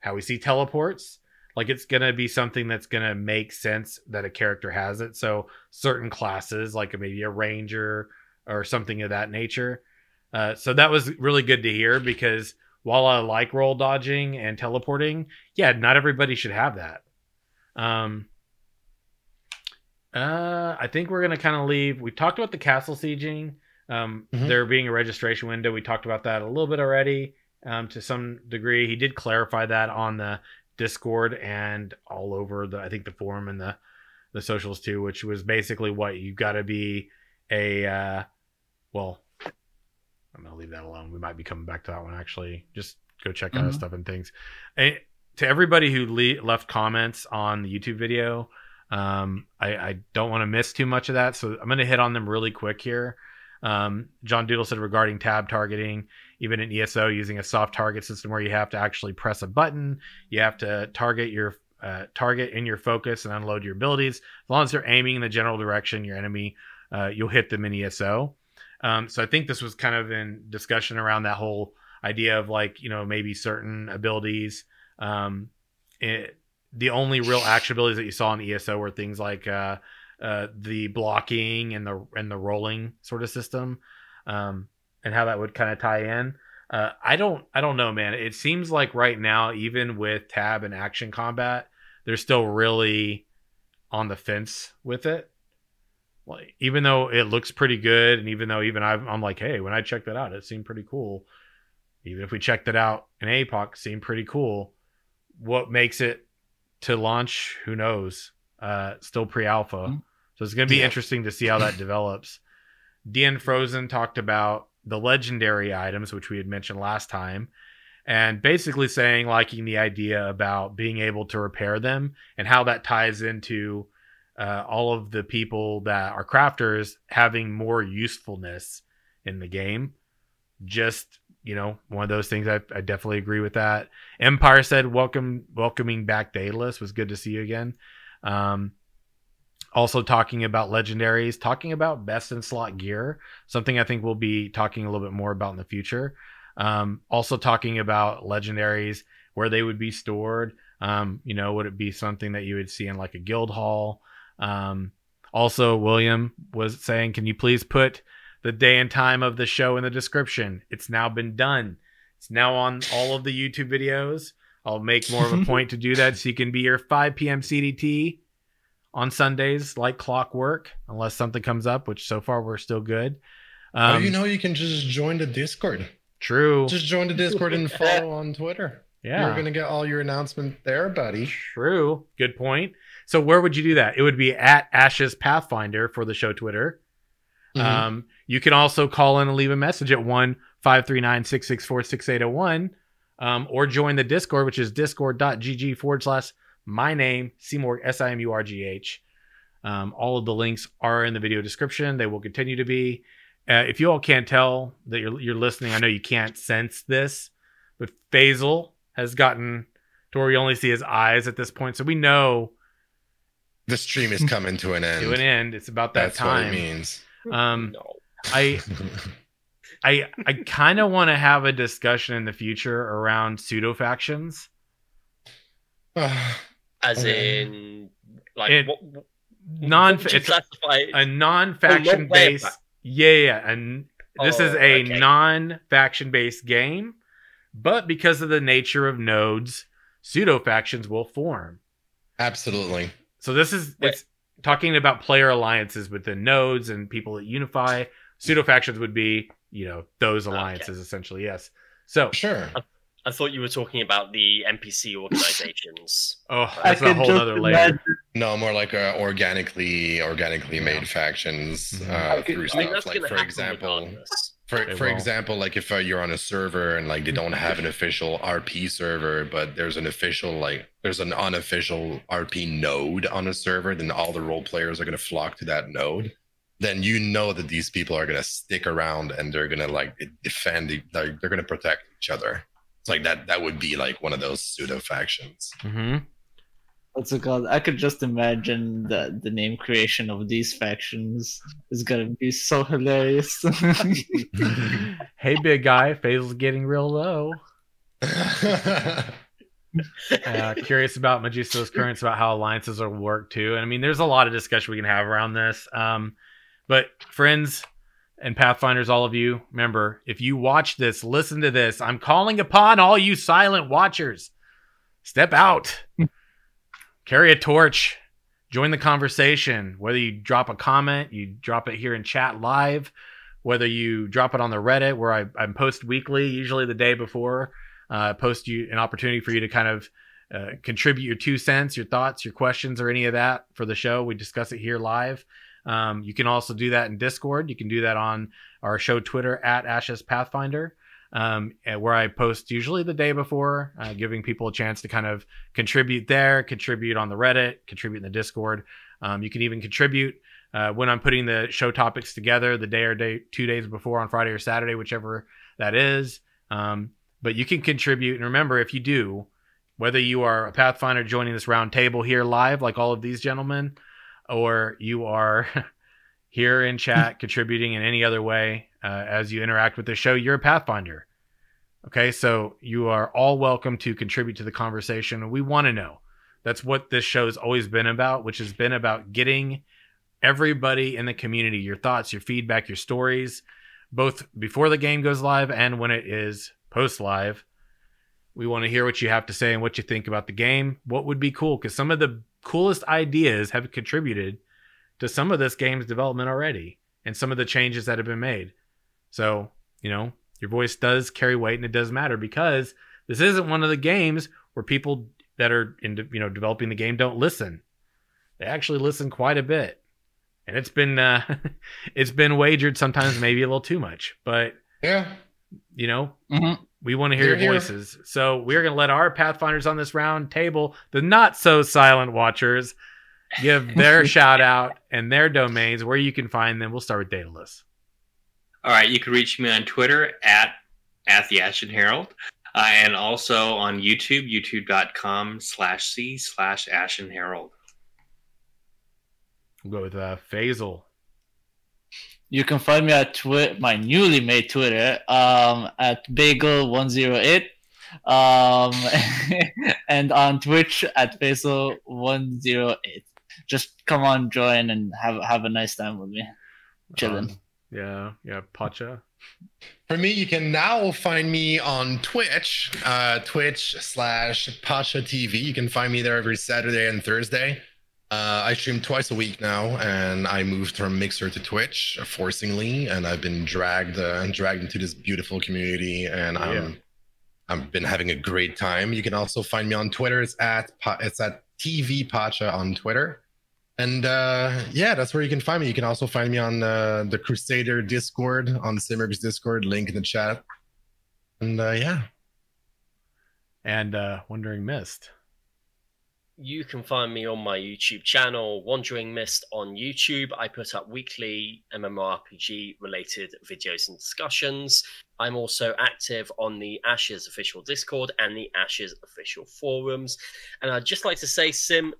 how we see teleports. Like it's going to be something that's going to make sense that a character has it. So certain classes, like maybe a ranger or something of that nature. Uh, so that was really good to hear because while I like roll dodging and teleporting, yeah, not everybody should have that. Um, uh, I think we're gonna kind of leave. We talked about the castle sieging. Um, Mhm. there being a registration window. We talked about that a little bit already. um, to some degree. He did clarify that on the Discord and all over the I think the forum and the the socials too, which was basically what you got to be a uh, well. I'm gonna leave that alone. We might be coming back to that one actually. Just go check out Mhm. stuff and things. And to everybody who le- left comments on the YouTube video, um, I, I don't want to miss too much of that, so I'm to hit on them really quick here. Um, John Doodle said regarding tab targeting, even in ESO using a soft target system where you have to actually press a button, you have to target your uh, target in your focus and unload your abilities. As long as they're aiming in the general direction, your enemy, uh, you'll hit them in ESO. Um, so I think this was kind of in discussion around that whole idea of like you know maybe certain abilities. Um, it, the only real action abilities that you saw in ESO were things like uh, uh, the blocking and the and the rolling sort of system, um, and how that would kind of tie in. Uh, I don't I don't know, man. It seems like right now, even with tab and action combat, they're still really on the fence with it. Like even though it looks pretty good, and even though even I'm, I'm like, hey, when I checked that out, it seemed pretty cool. Even if we checked it out in APOC, seemed pretty cool. What makes it to launch? Who knows? Uh, still pre-alpha, Mhm. so it's going to be Yeah. interesting to see how that develops. DN Frozen talked about the legendary items, which we had mentioned last time, and basically saying liking the idea about being able to repair them and how that ties into uh, all of the people that are crafters having more usefulness in the game. Just you know, one of those things. I, I definitely agree with that. Empire said, "Welcome, welcoming back Daedalus was good to see you again." Um, also talking about legendaries, talking about best in slot gear, something I think we'll be talking a little bit more about in the future. Um, also talking about legendaries, where they would be stored. Um, you know, would it be something that you would see in like a guild hall? Um, also, William was saying, can you please put the day and time of the show in the description? It's now been done. It's now on all of the YouTube videos. I'll make more of a point to do that so you can be your 5 p.m. CDT on Sundays like clockwork, unless something comes up, which so far we're still good. Um, oh, you know, you can just join the Discord. true. Just join the Discord and follow on Twitter. yeah. You're gonna get all your announcements there, buddy. True. Good point. So where would you do that? It would be at Ashes Pathfinder for the show Twitter. Mhm. Um, you can also call in and leave a message at one five three nine six six four six eight zero one, um, or join the Discord, which is discord.gg forward slash my name Seymour S I M U R G H. Um, all of the links are in the video description. They will continue to be. Uh, if you all can't tell that you're you're listening, I know you can't sense this, but Faisal has gotten to where you only see his eyes at this point, so we know the stream is coming to an end. to an end. It's about that That's what it means. Um, No. I I I kind of want to have a discussion in the future around pseudo factions. As Okay. in, like, It- what, what Non, would you it's classify? a non-faction Oh, based. fac- Yeah, yeah, and this is Oh, a okay. non-faction based game, but because of the nature of nodes, pseudo factions will form. Absolutely. So this is Wait. it's talking about player alliances within nodes and people that unify. Pseudo factions would be, you know, those Okay. alliances essentially. Yes. So, Sure. I thought you were talking about the NPC organizations. oh, that's a whole just other layer. imagine No, more like uh, organically, organically made factions Mhm. uh, Okay, through I mean, stuff. that's Like for example, regardless. For They for example, like if uh, you're on a server and like they don't have an official RP server, but there's an official like there's an unofficial RP node on a server, then all the role players are gonna flock to that node. Then you know that these people are gonna stick around and they're gonna like defend, the, like they're gonna protect each other. It's like that. That would be like one of those pseudo factions. hmm what's it called? I could just imagine the the name creation of these factions is gonna be so hilarious. hey, big guy, Faisal's getting real low. Uh, curious about Magisto's currents about how alliances will work too. And I mean, there's a lot of discussion we can have around this. Um, but friends and Pathfinders, all of you, remember, if you watch this, listen to this. I'm calling upon all you silent watchers. Step out, carry a torch, join the conversation. Whether you drop a comment, you drop it here in chat live, whether you drop it on the Reddit where I, I post weekly, usually the day before, uh, post you an opportunity for you to kind of uh, contribute your two cents, your thoughts, your questions, or any of that for the show. We discuss it here live. Um, you can also do that in Discord. You can do that on our show Twitter at Ashes Pathfinder, um, where I post usually the day before, uh, giving people a chance to kind of contribute there, contribute on the Reddit, contribute in the Discord. Um, you can even contribute uh, when I'm putting the show topics together the day or day, two days before on Friday or Saturday, whichever that is. Um, but you can contribute. And remember, if you do, whether you are a Pathfinder joining this round table here live, like all of these gentlemen, or you are here in chat contributing in any other way uh, as you interact with the show, you're a Pathfinder. Okay, so you are all welcome to contribute to the conversation. We want to know. That's what this show has always been about, which has been about getting everybody in the community your thoughts, your feedback, your stories, both before the game goes live and when it is post live. We want to hear what you have to say and what you think about the game. What would be cool? Because some of the coolest ideas have contributed to some of this game's development already and some of the changes that have been made. So, you know, your voice does carry weight and it does matter because this isn't one of the games where people that are in you know developing the game don't listen. They actually listen quite a bit. And it's been uh it's been wagered sometimes maybe a little too much, but Yeah. you know, Mhm. we want to hear your here. voices. So we're going to let our Pathfinders on this round table, the not so silent watchers, give their shout out and their domains where you can find them. We'll start with Daedalus. All right, you can reach me on Twitter at at the Ashen Herald, uh, and also on YouTube, youtube.com slash c slash Ashen Herald. We'll go with uh, Faisal. You can find me at twi- my newly made Twitter um, at bagel108 um, and on Twitch at Faisal108. Just come on, join, and have have a nice time with me. Chilling. Um, yeah, yeah, Pacha. For me, you can now find me on Twitch, uh, Twitch slash Pasha TV. You can find me there every Saturday and Thursday. Uh, I stream twice a week now, and I moved from Mixer to Twitch, forcingly, and I've been dragged uh, dragged into this beautiful community, and I'm I've been having a great time. You can also find me on Twitter. It's at it's at TV Pacha on Twitter. And uh, yeah, that's where you can find me. You can also find me on uh, the Crusader Discord, on the Simmerg's Discord, link in the chat. And uh, yeah, And uh, Wandering Mist. You can find me on my YouTube channel, Wandering Mist on YouTube. I put up weekly MMORPG related videos and discussions. I'm also active on the Ashes official Discord and the Ashes official forums. And I'd just like to say, Sim,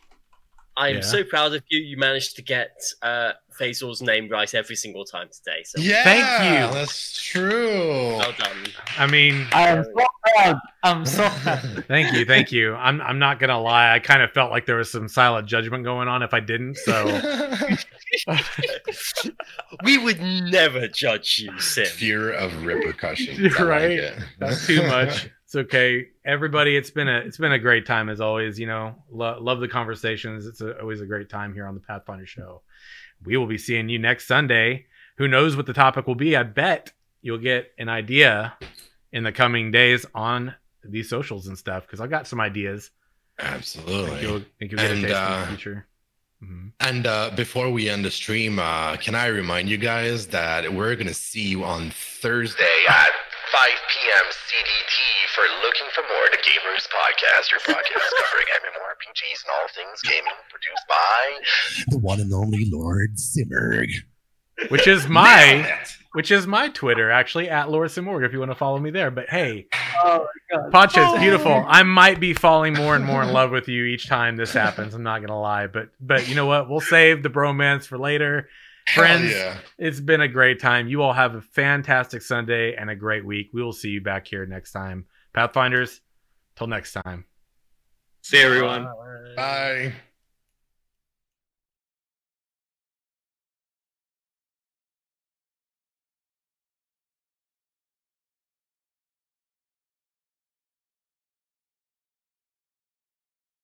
I am Yeah. so proud of you. You managed to get uh, Faisal's name right every single time today. So yeah, Thank you. That's true. well done. I mean, I am so proud. I'm so proud. thank you, thank you. I'm I'm not gonna lie. I kind of felt like there was some silent judgment going on if I didn't. So we would never judge you, Sim. Fear of repercussions. You're like right. That's too much. It's okay, everybody. It's been a it's been a great time as always. You know, lo- love the conversations. It's a, always a great time here on the Pathfinder Show. We will be seeing you next Sunday. Who knows what the topic will be? I bet you'll get an idea in the coming days on these socials and stuff because I got some ideas. I think Absolutely. you'll, think you'll get And, a taste in uh, the future. Mhm. And uh, before we end the stream, uh, can I remind you guys that we're going to see you on Thursday at 5 p.m. CDT for Looking for More, the Gamers Podcast, your podcast covering MMORPGs and all things gaming, produced by the one and only Lord Simmerg. Which is my which is my Twitter actually at Lord Simorg if you want to follow me there. But hey, Oh my god. Pacha, it's oh. beautiful. I might be falling more and more in love with you each time this happens. I'm not gonna lie, but but you know what? We'll save the bromance for later. Hell Friends, yeah. it's been a great time. You all have a fantastic Sunday and a great week. We will see you back here next time. Pathfinders, till next time. See everyone. Bye. Bye.